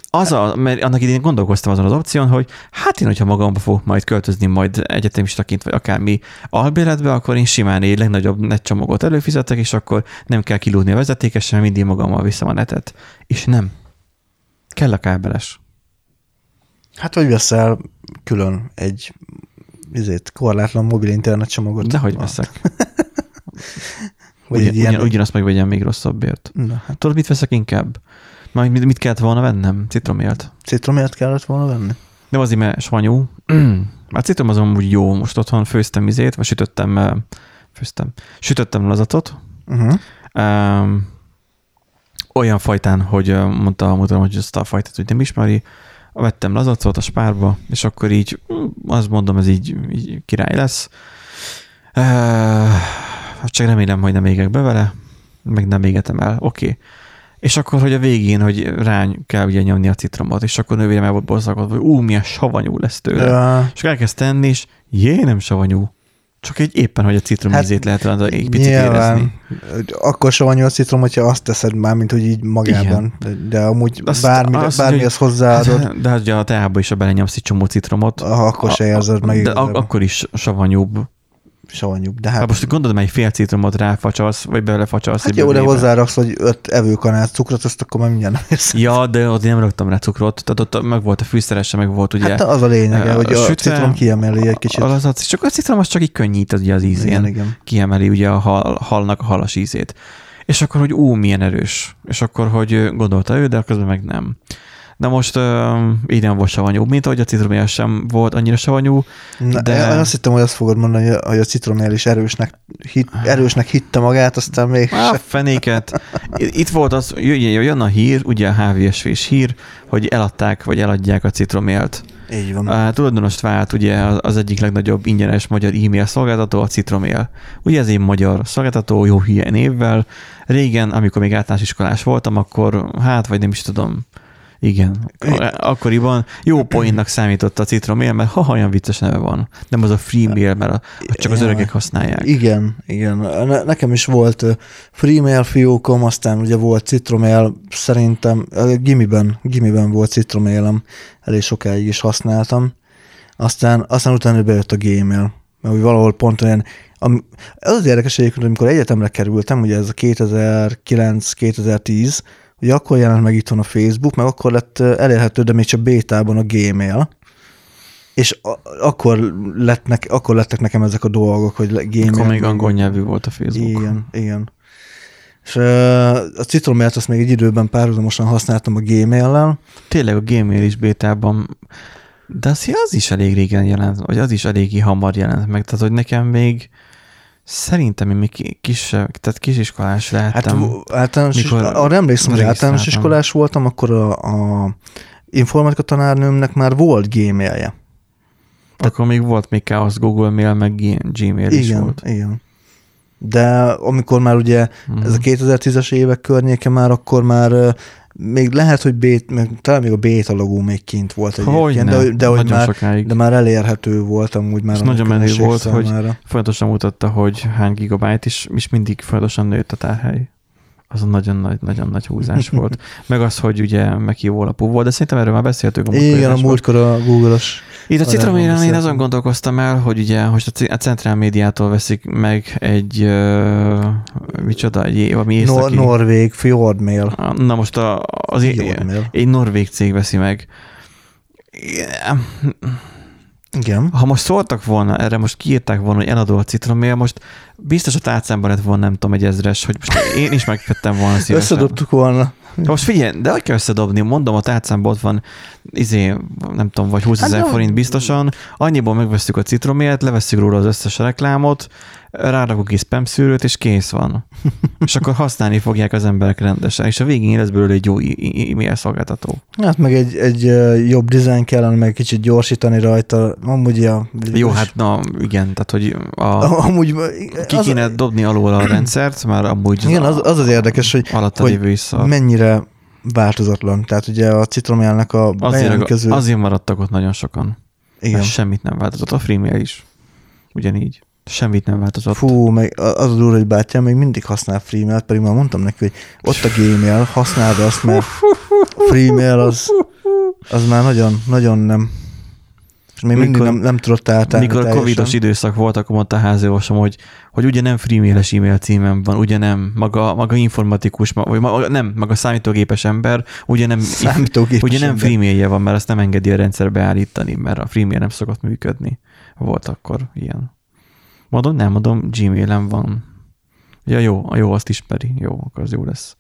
az a, mert annak idén gondolkoztam azon az opción, hogy hát én, hogyha magamba fogok majd költözni majd egyetemistaként, vagy akármi albéletbe, akkor én simán egy legnagyobb net csomagot előfizetek, és akkor nem kell kilúdni a vezetékesen, mindig magammal viszem a netet. És nem. Kell a kábeles. Hát vagy veszel külön egy izét, korlátlan mobil internet csomagot. De hogy veszek? [LAUGHS] Vagy Ugyan, ilyen... ugyan, ugyanazt megvegyem még rosszabbért. Na, hát Tudod, mit veszek inkább? Majd mit, mit kellett volna vennem? Citromélt. citromért kellett volna venni? Nem azért, mert savanyú. A citrom azon úgy jó. Most otthon főztem izét, vagy sütöttem, eh, főztem, sütöttem lazatot. Uh-huh. Um, olyan fajtán, hogy eh, mondta a mutatóm, hogy ezt a fajtát hogy nem ismeri. Vettem lazacot a spárba, és akkor így, hm, azt mondom, ez így, így király lesz. Uh, csak remélem, hogy nem égek be vele, meg nem égetem el. Oké. Okay. És akkor, hogy a végén, hogy rány kell ugye nyomni a citromot, és akkor nővérem el volt borzalkodva, hogy ú, milyen savanyú lesz tőle. Ja, És elkezd tenni, és jé, nem savanyú. Csak egy éppen, hogy a citrom Hát, ízét lehet rajta egy picit érezni. nyilván. Akkor savanyú a citrom, hogyha azt teszed már, mint hogy így magában. De, de amúgy Azt- bármi, azt, bármihez hozzáadod, Hát, [LAUGHS] de hát ugye a teába is, ha belenyomsz egy csomó citromot, ha akkor se érzed meg de ak- akkor is savanyúbb. Savanyúbb. De Hát, hát, most gondolod, mely fél citromot ráfacsalsz, vagy belefacsalsz hát jó, de hozzáraksz, hogy öt evőkanál cukrot, azt akkor már mindjárt nem érsz. Ja, de ott nem raktam rá cukrot, tehát ott meg volt a fűszerese, meg volt ugye Hát az a lényege, hogy a sütve, citrom kiemeli egy kicsit. a lazac, csak a citrom az csak így könnyít ugye az ízén. Igen, igen. kiemeli ugye a hal, halnak a halas ízét. És akkor, hogy ú, milyen erős. És akkor, hogy gondolta ő, de közben meg nem. Na most uh, így nem volt savanyú, mint ahogy a citromél sem volt annyira savanyú. Na, de-. Én azt hittem, hogy azt fogod mondani, hogy a- citromél is erősnek, hit, erősnek hitte magát, aztán még Á, fenéket. Itt volt az, jö- jön a hír, ugye a HVSV-s hír, hogy eladták, vagy eladják a citromélt. így van. A tulajdonost vált ugye az- az egyik legnagyobb ingyenes magyar e-mail szolgáltató, a Citromail. Ugye ez egy magyar szolgáltató, jó hülye névvel. Régen, amikor még általános iskolás voltam, akkor hát, vagy nem is tudom, igen. Akkoriban jó poénnak számított a Citromail, mert ha olyan vicces neve van. Nem az a free mail, mert a, csak az öregek használják. Igen, igen. Ne, nekem is volt ö, freemail fiókom, aztán ugye volt citromail, szerintem gimiben, gimiben volt citromailem, elég sokáig is használtam. Aztán, aztán utána bejött a gmail, mert úgy valahol pont olyan, ami, ez az érdekes egyébként, amikor egyetemre kerültem, ugye ez a 2009-2010, ugye akkor jelent meg itthon a Facebook, meg akkor lett elérhető, de még csak bétában a Gmail, és a, akkor, lett nek, akkor lettek nekem ezek a dolgok, hogy Gmail. Akkor még angol nyelvű volt a Facebook. Igen, igen. És a citromért azt még egy időben párhuzamosan használtam a Gmail-lel. Tényleg a Gmail is bétában, de az, az is elég régen jelent, vagy az is eléggé hamar jelent meg, tehát hogy nekem még szerintem én még ki- kisebb, tehát kisiskolás Hát lehettem. v- általános, is, mikor arra emlékszem, hogy általános iskolás voltam, akkor a, a informatika tanárnőmnek már volt Gmailje. akkor még volt még káosz Google Mail, meg Gmail is Igen, volt. igen. De amikor már ugye Mhm. ez a 2010-es évek környéke már, akkor már még lehet, hogy bét, meg, talán még a beta logó még kint volt egyébként, de, de, hogy már, sokáig. de már elérhető volt amúgy már Ez nagyon menő volt, hogy- számára. Folyamatosan mutatta, hogy hány gigabyte is, és mindig folyamatosan nőtt a tárhely. Az nagyon nagy, nagyon nagy húzás volt. [LAUGHS] Meg az, hogy ugye meghívó alapú volt, de szerintem erről már beszéltünk. múltkor Igen, a múltkor a Google-os. Itt a Citroméren én azon gondolkoztam el, hogy ugye, hogy a a Centrál Médiától veszik meg egy, uh, micsoda, egy, valami Nor- északi... Norvég, Fjordmail. Na most a, az egy, Fjordmail. egy norvég cég veszi meg. Igen. Ha most szóltak volna, erre most kiírták volna, hogy eladó a citromél, most biztos a tárcámban lett volna, nem tudom, egy ezres, hogy most én is megvettem volna szívesen. Összedobtuk volna. De Most figyelj, de hogy kell összedobni? Mondom, a tárcámban ott van, izé, nem tudom, vagy 20 ezer Hát, forint biztosan, annyiból megveszük a citromélt, levesszük róla az összes reklámot, rárakunk egy spam szűrőt, és kész van. és akkor használni fogják az emberek rendesen, és a végén lesz belőle egy jó e-mail szolgáltató. Hát meg egy, egy jobb dizájn kellene, meg kicsit gyorsítani rajta. Amúgy a... Jó, hát na, igen, tehát hogy a, Amúgy ki az, kéne dobni alól a rendszert, már amúgy igen, az, az az érdekes, hogy hogy lévő is szar. mennyire változatlan. Tehát ugye a citromélnek a Azért, bejelentkező... azért maradtak ott nagyon sokan. igen. Mert semmit nem változott. A freemail is. ugyanígy. Semmit nem változott. Fú, meg az a durva, hogy bátyám még mindig használ freemail pedig már mondtam neki, hogy ott a Gmail, használd azt, mert freemail az, az már nagyon, nagyon nem. És még mindig Mikor- nem, nem tudott átállni Mikor a teljesen. covidos időszak volt, akkor mondta a háziorvosom, hogy, hogy ugye nem freemailes e-mail címem van, ugye nem, maga, maga informatikus, ma- vagy maga, nem, maga számítógépes ember, ugye nem, Számítógépes ugye nem freemailje van, mert ezt nem engedi a rendszer beállítani, mert a freemail nem szokott működni. Volt akkor ilyen. Mondom, nem, mondom, Gmailem van. Ja, jó, jó, azt ismeri. Jó, akkor az jó lesz.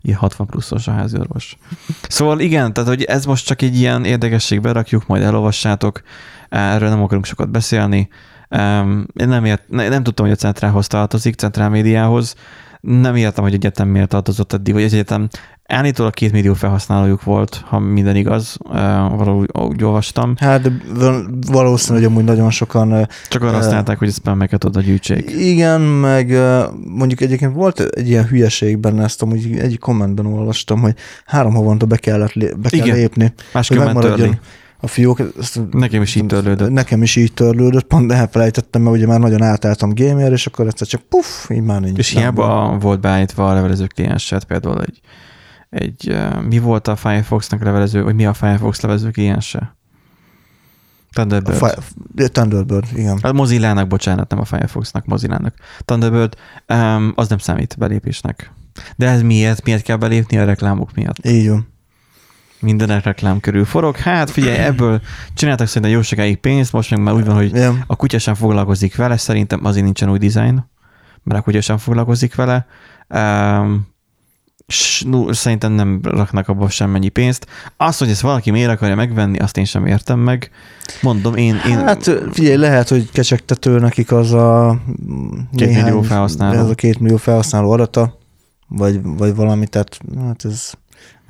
Ilyen 60 pluszos a háziorvos. Szóval igen, tehát hogy ez most csak egy ilyen érdekesség, berakjuk, majd elolvassátok. Erről nem akarunk sokat beszélni. Um, én nem, ért, ne, nem tudtam, hogy a Centrálhoz tartozik, Centrál médiához. Nem értem, hogy egyetem miért tartozott eddig, vagy egyetem állítólag két millió felhasználójuk volt, ha minden igaz, valahogy úgy olvastam. Hát de valószínű, hogy amúgy nagyon sokan Csak arra használták, hogy a spammeket oda gyűjtsék. Igen, meg mondjuk egyébként volt egy ilyen hülyeség benne, ezt amúgy egyik kommentben olvastam, hogy három havonta be, kellett lé- be kell Igen. lépni, Másképp hogy már megmaradjon törli. A fiók. Ezt, Nekem is így törlődött. Nekem is így törlődött, pont elfelejtettem, mert ugye már nagyon átálltam gamer, és akkor egyszer csak puff, így már nincs. És hiába volt beállítva a levelező klienset, például egy, egy mi volt a Firefoxnak levelező, vagy mi a Firefox levelező kliense? A Thunderbird. Fi- Thunderbird, igen. A Mozilla-nak, bocsánat, nem a Firefoxnak, Mozilla-nak. Thunderbird, um, az nem számít belépésnek. De ez miért? Miért kell belépni a reklámok miatt? Így van. Minden reklám körül forog. Hát figyelj, ebből csináltak szerintem jó sokáig pénzt, most meg már úgy van, hogy Igen. a kutya sem foglalkozik vele, szerintem azért nincsen új design, mert a kutya sem foglalkozik vele. Um, s, no, szerintem nem raknak abba semmennyi pénzt. Azt, hogy ezt valaki miért akarja megvenni, azt én sem értem meg. Mondom, én... én Hát figyelj, lehet, hogy kecsegtető nekik az a Két néhány- millió felhasználó. Ez a két millió felhasználó adata, vagy, vagy valami, tehát hát ez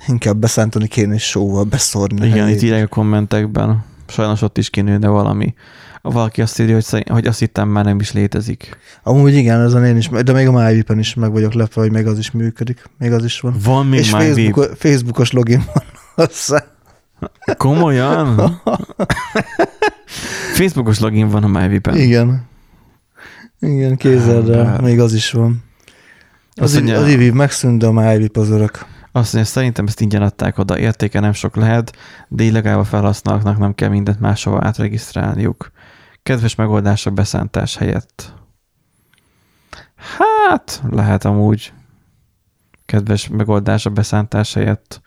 inkább beszántani kéne és sóval beszórni. igen, helyét. itt írják a kommentekben. Sajnos ott is kinőne valami. Valaki azt írja, hogy, szerint, hogy azt hittem már nem is létezik. Amúgy igen, ezen én is, de még a MyVip-en is meg vagyok lepve, hogy még az is működik. Még az is van. Van még és már Facebook, Facebookos login van hozzá. Komolyan? Facebookos login van a MyVip-en. Igen. Igen, kézzel, Hát. még az is van. Az, az, az IVIV megszűnt, de a MyVip az örök. Azt mondja, szerintem ezt ingyen adták oda, értéke nem sok lehet, de így legalább a felhasználóknak nem kell mindent máshova átregisztrálniuk. Kedves megoldás a beszántás helyett. Hát, lehet amúgy kedves megoldás a beszántás helyett,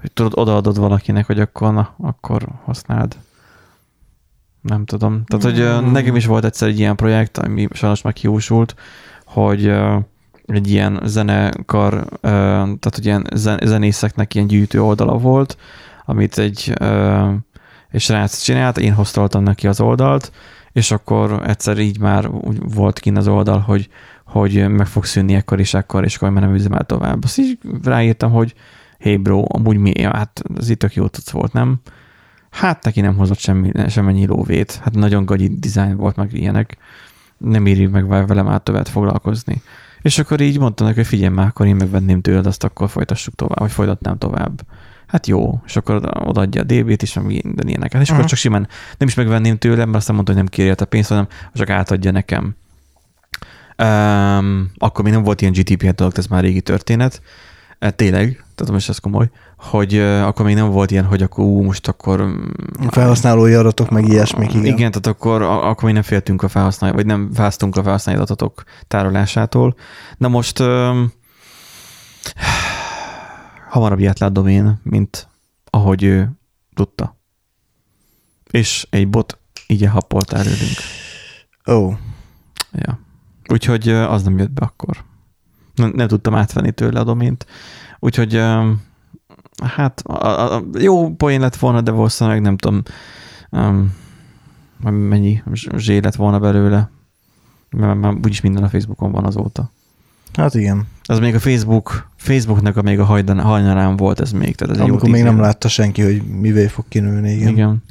hogy tudod, odaadod valakinek, hogy akkor, na, akkor használd. Nem tudom. Tehát, hogy Mm. nekem is volt egyszer egy ilyen projekt, ami sajnos meghiúsult, hogy ö, egy ilyen zenekar, tehát hogy ilyen zen- zenészeknek ilyen gyűjtő oldala volt, amit egy, egy srác csinált, én hoztoltam neki az oldalt, és akkor egyszer így már volt kint az oldal, hogy, hogy meg fog szűnni ekkor és ekkor, és akkor már nem üzemel tovább. Azt így ráírtam, hogy hey bro, amúgy mi, hát az itt tök jó tudsz volt, nem? Hát neki nem hozott semmi, semmennyi lóvét. Hát nagyon gagyi design volt, meg ilyenek. Nem éri meg vele már többet foglalkozni. És akkor így mondtam neki, hogy figyelj már, akkor én megvenném tőled, azt akkor folytassuk tovább, vagy folytatnám tovább. Hát jó, és akkor oda- odaadja a DB-t is, meg minden ilyeneket. És akkor Aha. csak simán nem is megvenném tőlem, mert aztán mondta, hogy nem kéri érte pénzt, hanem csak átadja nekem. Um, akkor még nem volt ilyen GTP dolog, ez már régi történet. E, tényleg, tehát most ez komoly, hogy uh, akkor még nem volt ilyen, hogy akkor ú, most akkor... mm, felhasználói adatok, meg ilyesmik, igen. igen. tehát akkor, akkor még nem féltünk a felhasználói, vagy nem fáztunk a felhasználói adatok tárolásától. Na most um, hamarabb járt le a domén, mint ahogy ő tudta. És egy bot így elhappolt előlünk. Ó, oh, Ja. Úgyhogy az nem jött be akkor. Nem, tudtam átvenni tőle a domént. Úgyhogy ö, hát a, a, jó poén lett volna, de valószínűleg nem tudom um, mennyi zs- zsé lett volna belőle. Mert már úgyis minden a Facebookon van azóta. hát igen. Ez még a Facebook, Facebooknak a még a hajdan, hajnalán volt ez még. Tehát ez Amikor még nem látta senki, hogy mivé fog kinőni, igen. Igen.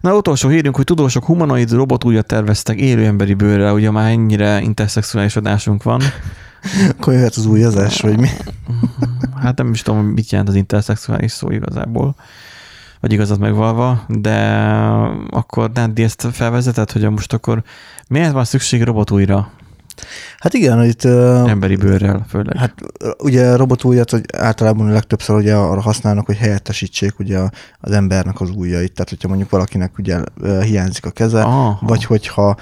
Na, utolsó hírünk, hogy tudósok humanoid robotújat terveztek élő emberi bőrre, ugye már ennyire interszexuális adásunk van. Akkor jöhet az újazás, vagy mi? Hát nem is tudom, mit jelent az interszexuális szó igazából. vagy igazat megvalva, de akkor Nándi ezt felvezetett, hogy most akkor miért van szükség robotújra? Hát igen, itt... Emberi bőrrel főleg. Hát ugye robotújat hogy általában legtöbbször ugye arra használnak, hogy helyettesítsék ugye az embernek az ujjait. Tehát, hogyha mondjuk valakinek ugye hiányzik a keze, Aha. vagy hogyha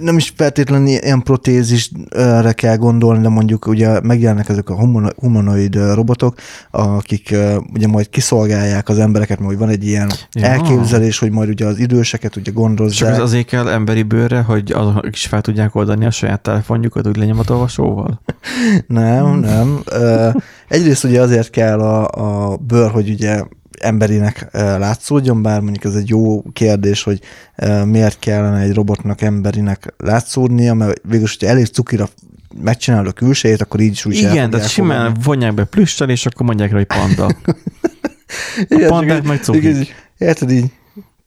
nem is feltétlenül ilyen protézisre kell gondolni, de mondjuk ugye megjelennek ezek a humanoid robotok, akik ugye majd kiszolgálják az embereket, majd van egy ilyen ja. elképzelés, hogy majd ugye az időseket ugye gondozzák. Csak az azért kell emberi bőrre, hogy azok is fel tudják oldani a saját telefonjukat úgy lenyomatolvasóval? [LAUGHS] nem, nem. Egyrészt ugye azért kell a, a bőr, hogy ugye emberinek látszódjon, bár mondjuk ez egy jó kérdés, hogy miért kellene egy robotnak emberinek látszódnia, mert végülis, hogyha elég cukira megcsinálod a külsejét, akkor így is úgy Igen, de simán fogni. vonják be plüssel, és akkor mondják rá, hogy panda. [LAUGHS] a pandák meg cukik. Érted így,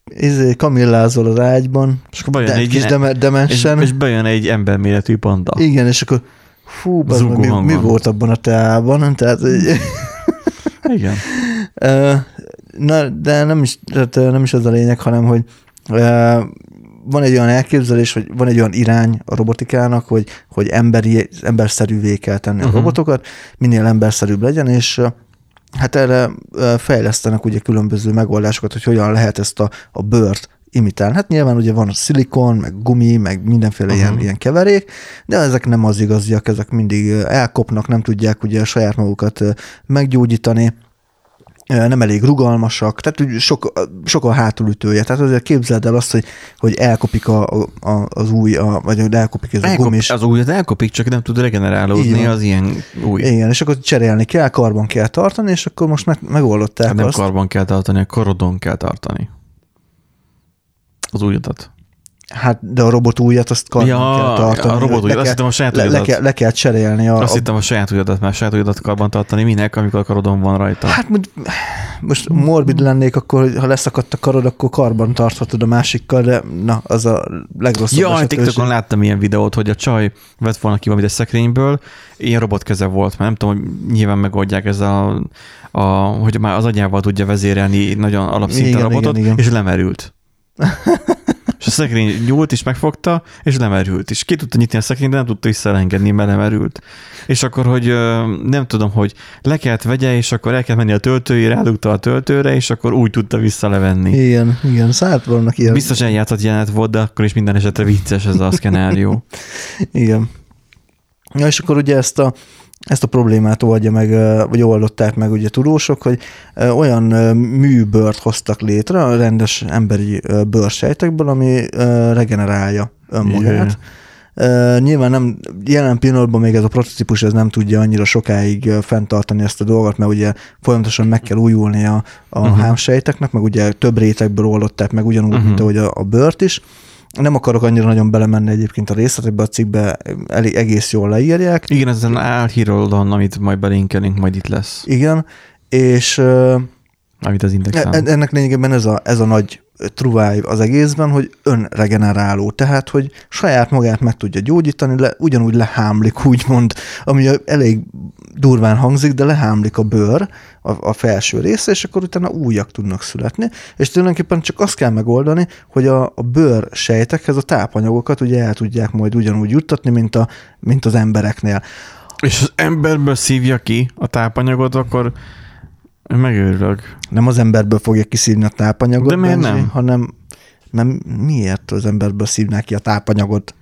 izé, kamillázol az ágyban, és akkor bejön egy kis deme, demensen. És, és bejön egy emberméretű panda. Igen, és akkor fú, mi, mi, volt abban a teában? Tehát, Igen. [LAUGHS] Na, de nem is, tehát nem is az a lényeg, hanem, hogy van egy olyan elképzelés, hogy van egy olyan irány a robotikának, hogy, hogy emberi, emberszerűvé kell tenni uh-huh. a mhm. robotokat, minél emberszerűbb legyen, és hát erre fejlesztenek ugye különböző megoldásokat, hogy hogyan lehet ezt a, a bőrt imitálni. Hát nyilván ugye van a szilikon, meg gumi, meg mindenféle uh-huh. ilyen, ilyen keverék, de ezek nem az igaziak, ezek mindig elkopnak, nem tudják ugye saját magukat meggyógyítani, nem elég rugalmasak, tehát sok, sok a hátulütője. Tehát azért képzeld el azt, hogy, hogy elkopik a, a, az új, a, vagy elkopik ez Elkop, a gumis. Az új, az elkopik, csak nem tud regenerálódni Igen. az ilyen új. Igen, és akkor cserélni kell, karban kell tartani, és akkor most meg, megoldották hát nem azt. karban kell tartani, a korodon kell tartani. Az újadat. Hát, de a robot újat azt karban ja, kell tartani. a robot ujjat, azt hittem a saját le, le, kell, le kell cserélni. A, azt hittem a saját ujjadat, mert saját ujjadat karban tartani minek, amikor a karodon van rajta. Hát most morbid lennék, akkor ha leszakadt a karod, akkor karban tarthatod a másikkal, de na, az a legrosszabb Ja, TikTokon láttam ilyen videót, hogy a csaj vett volna ki valamit egy szekrényből, ilyen robotkeze volt, mert nem tudom, hogy nyilván megoldják ez a, a hogy már az agyával tudja vezérelni nagyon alapszinten a robotot, igen, igen. és lemerült. [LAUGHS] és a szekrény nyúlt is megfogta, és lemerült. És ki tudta nyitni a szekrényt, de nem tudta visszaengedni, mert lemerült. És akkor, hogy nem tudom, hogy le kellett vegye, és akkor el kell menni a töltőjére, rádugta a töltőre, és akkor úgy tudta visszalevenni. Igen, igen, szállt vannak ilyen. Biztos eljátszott jelenet volt, de akkor is minden esetre vicces ez a [LAUGHS] szkenárió. igen. Ja, és akkor ugye ezt a ezt a problémát oldja meg, vagy oldották meg ugye tudósok, hogy olyan műbört hoztak létre a rendes emberi bőrsejtekből, ami regenerálja önmagát. Uh, nyilván nem, jelen pillanatban még ez a prototípus ez nem tudja annyira sokáig fenntartani ezt a dolgot, mert ugye folyamatosan meg kell újulni a, a uh-huh. hámsejteknek, meg ugye több rétegből oldották meg ugyanúgy, uh-huh. mint ahogy a, a bőrt is. Nem akarok annyira nagyon belemenni egyébként a részletekbe, a cikkbe elég egész jól leírják. Igen, ez az álhíroldon, amit majd belinkelünk, majd itt lesz. Igen, és amit az indexen. Ennek lényegében ez a, ez a nagy truváj az egészben, hogy önregeneráló, tehát, hogy saját magát meg tudja gyógyítani, le, ugyanúgy lehámlik, úgymond, ami elég durván hangzik, de lehámlik a bőr, a, a felső része, és akkor utána újak tudnak születni, és tulajdonképpen csak azt kell megoldani, hogy a, a bőr sejtekhez a tápanyagokat ugye el tudják majd ugyanúgy juttatni, mint, a, mint az embereknél. És az emberből szívja ki a tápanyagot, akkor Megőrülök. Nem az emberből fogja kiszívni a tápanyagot, De miért nem? hanem nem, miért az emberből szívná ki a tápanyagot?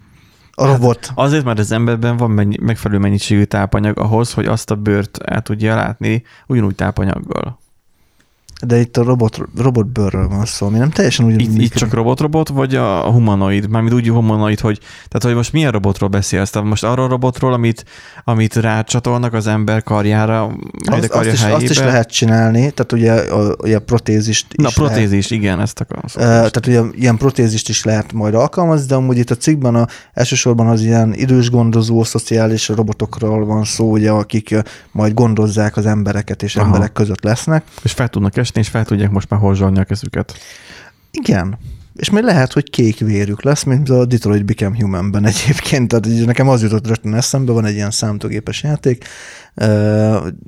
A hát robot. Azért, mert az emberben van mennyi, megfelelő mennyiségű tápanyag ahhoz, hogy azt a bőrt el tudja látni ugyanúgy tápanyaggal. De itt a robot, robotbőrről van szó, mi nem teljesen úgy. Itt, itt csak robot-robot, vagy a humanoid? Mármint úgy humanoid, hogy, tehát hogy most milyen robotról beszélsz? Tehát most arról a robotról, amit, amit rácsatolnak az ember karjára, az, a karja azt, is, azt is lehet csinálni, tehát ugye a, a protézist is Na, protézis, lehet, igen, ezt akarom. Uh, tehát ugye ilyen protézist is lehet majd alkalmazni, de amúgy itt a cikkben a, elsősorban az ilyen idős gondozó, szociális robotokról van szó, ugye, akik majd gondozzák az embereket, és Aha. emberek között lesznek. És fel tudnak esni, és fel tudják most már horzsolni a kezüket. Igen. és még lehet, hogy kék vérük lesz, mint a Detroit Become Human-ben egyébként. Tehát így nekem az jutott rögtön eszembe, van egy ilyen számítógépes játék, uh,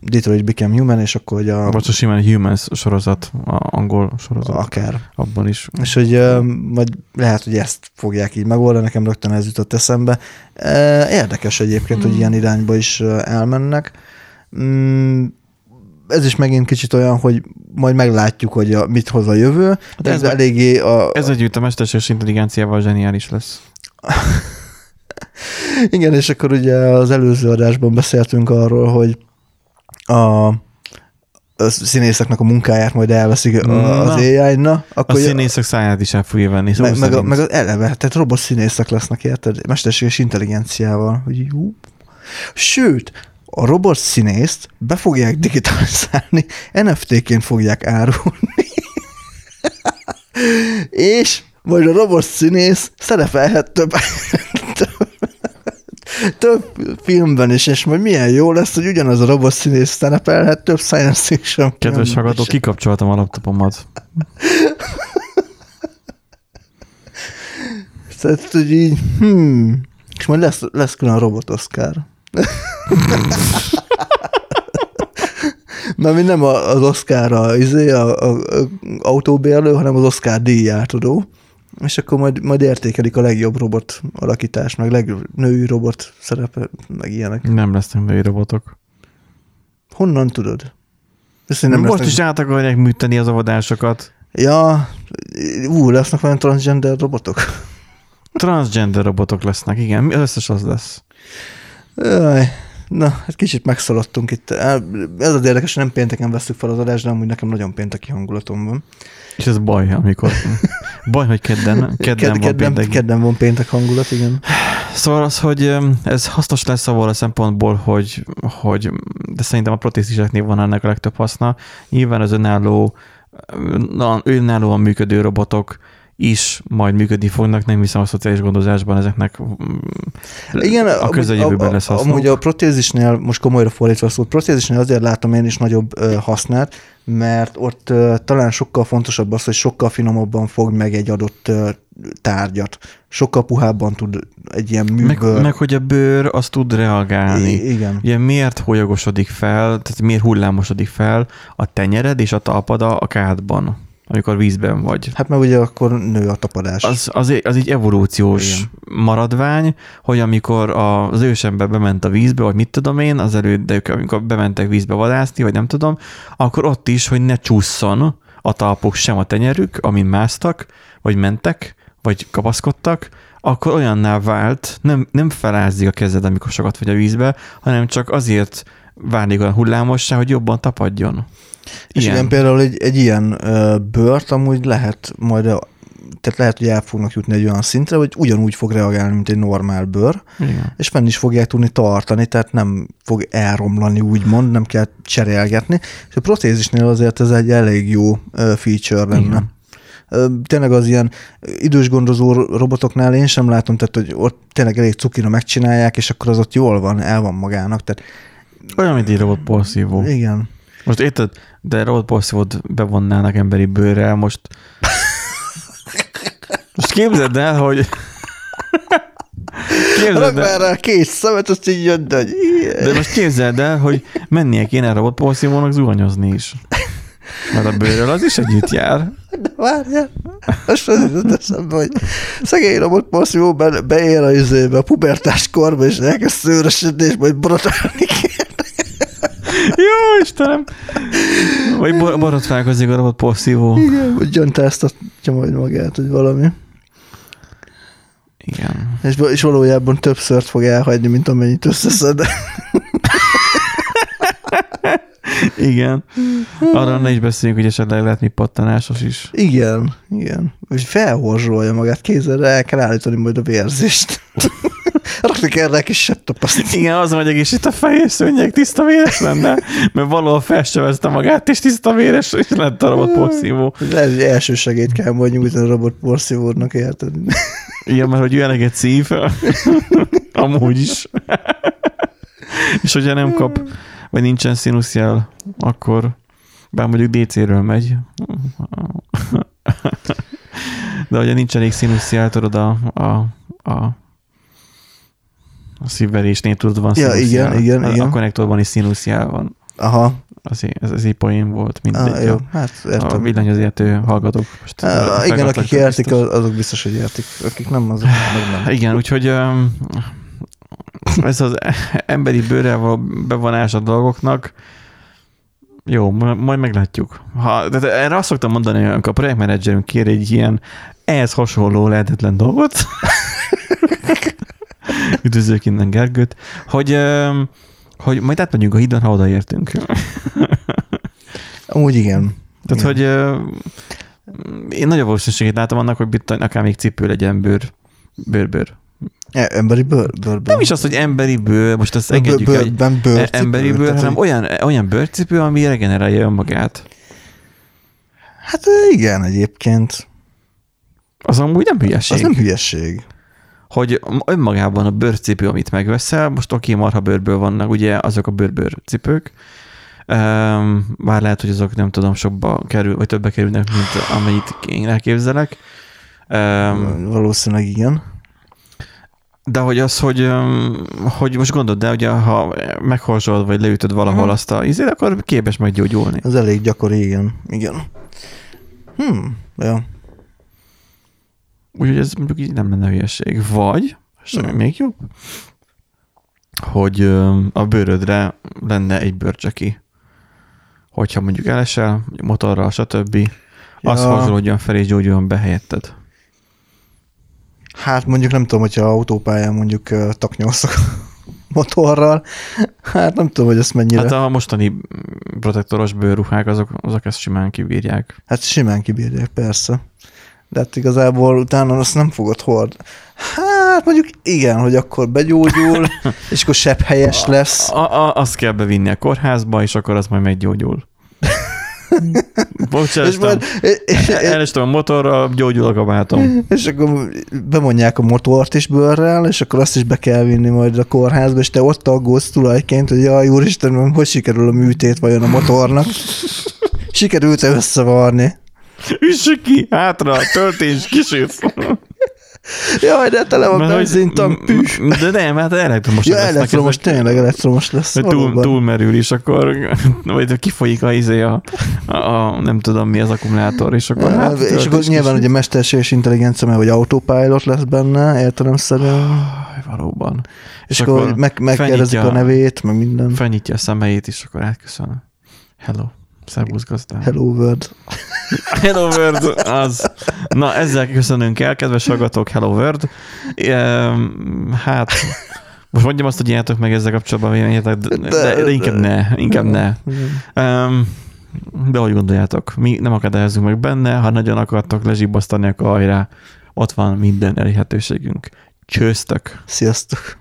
Detroit Become Human, és akkor hogy a... Vagy a simán Humans sorozat, a angol sorozat. Akár. Abban is. És hogy uh, majd lehet, hogy ezt fogják így megoldani, nekem rögtön ez jutott eszembe. Uh, érdekes egyébként, mm. hogy ilyen irányba is elmennek. Mm, ez is megint kicsit olyan, hogy majd meglátjuk, hogy a, mit hoz a jövő, Hát ez, ez- eléggé a, Ez együtt a mesterséges intelligenciával zseniális lesz. [LAUGHS] Igen, és akkor ugye az előző adásban beszéltünk arról, hogy a, a színészeknek a munkáját majd elveszik a- az. AI, na, A akkor színészek száját is el fogja venni. Szó meg, meg, a, meg az eleve, tehát robot színészek lesznek, érted? Mesterséges intelligenciával. Hogy jó. Sőt, a robot színészt be fogják digitalizálni, NFT-ként fogják árulni. [LAUGHS] és majd a robot színész szerepelhet több, több, [LAUGHS] több filmben is, és majd milyen jó lesz, hogy ugyanaz a robot színész szerepelhet több science fiction Kedves is. kikapcsoltam a laptopomat. [LAUGHS] Tehát, hogy így, hmm, és majd lesz, lesz külön a robot Oscar. Mert mi nem az Oscar a, izé, a, a, a autóbérlő, hanem az Oscar díjátadó. És akkor majd, majd értékelik a legjobb robot alakítás, meg legjobb női robot szerepe, meg ilyenek. Nem lesznek női robotok. Honnan tudod? Nem Most lesznek- is át akarják műteni az avadásokat. Ja, ú, lesznek olyan transgender robotok? Transgender robotok lesznek, igen. Az összes az lesz. Jaj, na, hát kicsit megszaladtunk itt. Ez az érdekes, nem pénteken veszük fel az adást, de amúgy nekem nagyon pénteki hangulatom van. És ez baj, amikor... Baj, hogy kedden, [LAUGHS] kedden van kedden, péntek. kedden van péntek hangulat, igen. Szóval az, hogy ez hasznos lesz abból a szempontból, hogy, hogy de szerintem a protéziseknél van ennek a legtöbb haszna. Nyilván az önálló, önállóan működő robotok is majd működni fognak, nem hiszem a szociális gondozásban ezeknek mm, Igen, a közeljövőben lesz a, hasznuk. Amúgy a protézisnél, most komolyra fordítva szót, protézisnél azért látom én is nagyobb hasznát, mert ott talán sokkal fontosabb az, hogy sokkal finomabban fog meg egy adott tárgyat. Sokkal puhábban tud egy ilyen meg, műből. meg, hogy a bőr az tud reagálni. I- igen. Ugye miért holyagosodik fel, tehát miért hullámosodik fel a tenyered és a talpad a kádban, amikor vízben vagy. Hát mert ugye akkor nő a tapadás. Az, az, egy- az egy evolúciós Igen. maradvány, hogy amikor az ősember bement a vízbe, vagy mit tudom én, az elődök, amikor bementek vízbe vadászni, vagy nem tudom, akkor ott is, hogy ne csúszson a talpuk sem a tenyerük, amin másztak, vagy mentek, vagy kapaszkodtak, akkor olyanná vált, nem, nem felázzik a kezed, amikor sokat vagy a vízbe, hanem csak azért válik olyan hullámossá, hogy jobban tapadjon. És igen, például egy, egy ilyen ö, bört amúgy lehet majd, a, tehát lehet, hogy el fognak jutni egy olyan szintre, hogy ugyanúgy fog reagálni, mint egy normál bőr, Igen. és fenn is fogják tudni tartani, tehát nem fog elromlani, úgymond, nem kell cserélgetni. És a protézisnél azért ez egy elég jó feature lenne. Igen. Tényleg az ilyen idős gondozó robotoknál én sem látom, tehát hogy ott tényleg elég cukira megcsinálják, és akkor az ott jól van, el van magának. Tehát Olyan, mint egy robotporszívó. igen. Most érted, de robotporszívót bevonnának emberi bőrrel, most most képzeld el, hogy képzeld el, rá két szemet, azt így jön, de, hogy de most képzeld el, hogy mennie kéne a robotporszívónak zuhanyozni is. Mert a bőrrel az is együtt jár. De várjál, most az jutott eszembe, hogy szegény robot porszívó be, beér a izébe, a pubertás korba, és elkezd szőrösödni, és majd borotálni kell. Jó, Istenem! Vagy bor- borotválkozik a robotporszívó. Igen, hogy gyöntáztatja majd magát, hogy valami. Igen. És, és valójában több szört fog elhagyni, mint amennyit összeszed. Igen. Arra ne is beszéljünk, hogy esetleg lehet mi pattanásos is. Igen, igen. És felhorzsolja magát, kézzel el kell állítani majd a vérzést. Rakni kell rá kis septapaszt. Igen, az vagy egész itt a fehér szőnyeg tiszta véres lenne, mert valahol felsebezte magát, és tiszta véres, és lett a robot porszívó. Lehet, hogy első segélyt kell majd nyújtani a robot porszívódnak, érted? Igen, mert hogy ő eleget szív, [LAUGHS] amúgy is. és hogyha nem kap, vagy nincsen színuszjel, akkor bár mondjuk DC-ről megy. De ugye nincs elég színuszjel, tudod, a, a, a a szívverésnél tudod, van Ja, igen, igen, a, igen. A konnektorban is színuszjel van. Aha, Az, ez, ez egy poén volt, mindegy. ah, jó, hát a értem. villanyozértő hallgatók. Most Ah, igen, akik értik, biztos. azok biztos, hogy értik. Akik nem, azok [SIGHS] meg nem. Igen, úgyhogy ez az emberi bőrrel való bevonás a dolgoknak, jó, ma- majd meglátjuk. Ha, de erre azt szoktam mondani, hogy amikor a projektmenedzserünk kér egy ilyen ehhez hasonló lehetetlen dolgot, [LAUGHS] üdvözlök innen Gergőt, hogy, hogy majd átmegyünk a hídon, ha odaértünk. Amúgy igen. Tehát, Igen. hogy én nagyobb valószínűségét látom annak, hogy itt akár még cipő legyen bőr, bőr-bőr. E, emberi bőr, bőr, Nem is az, hogy emberi bőr, most azt engedjük el, hogy bőrben bőr, emberi bőr, hanem olyan, olyan bőrcipő, ami regenerálja önmagát. Hát igen, egyébként. Az amúgy nem hülyeség. Az nem hülyeség. Hogy önmagában a bőrcipő, amit megveszel, most oké, marha bőrből vannak, ugye azok a bőr-bőr cipők, bár lehet, hogy azok nem tudom, sokba kerül, vagy többbe kerülnek, mint amennyit én elképzelek. Valószínűleg igen. De hogy az, hogy, hogy most gondold el, hogy ha meghorzsolod, vagy leütöd valahol Mhm. azt a izét, akkor képes meggyógyulni. Ez elég gyakori, igen. Igen. Hmm, ja. Úgyhogy ez mondjuk így nem lenne hülyeség. Vagy, és Nem. még jobb, hogy a bőrödre lenne egy bőrcseki. Hogyha mondjuk elesel, motorral, stb. Az Ja. horzsolódjon fel és gyógyuljon be helyetted. Hát mondjuk nem tudom, hogyha autópályán mondjuk taknyolszok [LAUGHS] motorral, hát nem tudom, hogy ezt mennyire. Hát a mostani protektoros bőrruhák, azok, azok ezt simán kibírják. hát simán kibírják, persze. De hát igazából utána azt nem fogod hord. Hát mondjuk igen, hogy akkor begyógyul, [LAUGHS] és akkor sebb helyes lesz. A, a, azt kell bevinni a kórházba, és akkor az majd meggyógyul. [LAUGHS] És, Bocsástam. majd, Elestem [LAUGHS] a motorra, gyógyul a kabátom. és akkor bemondják a motort is bőrrel, és akkor azt is be kell vinni majd a kórházba, és te ott aggódsz tulajként, hogy jaj, úristen, hogy sikerül a műtét vajon a motornak. Sikerült-e összevarni? Üsse ki, hátra, töltés, kisülsz. Jaj, de tele van benzintank, püh. De nem, hát elektromos. Ja, lesznek elektromos, ezek. tényleg elektromos lesz. Túl, túlmerül is, akkor vagy kifolyik a, izé a, a, a, nem tudom mi az akkumulátor, és akkor Ja, hát, és akkor nyilván kisüt. ugye mesterséges intelligencia, mert hogy autopilot lesz benne, értelemszerűen. Valóban. És, és akkor, meg, megkérdezik a nevét, meg minden. Felnyitja a szemeit, és akkor átköszön. Hello. Szervusz gazdám. Hello world. Hello World, az. Na, ezzel köszönünk el, kedves hallgatók, Hello World. Ehm, Hát, most mondjam azt, hogy írjátok meg ezzel kapcsolatban véleményetek, de, de, de inkább ne, inkább ne. De hogy gondoljátok, mi nem akadályozunk meg benne, ha nagyon akartok lezsibbasztani, akkor hajrá, ott van minden elérhetőségünk. Csőztök! Sziasztok.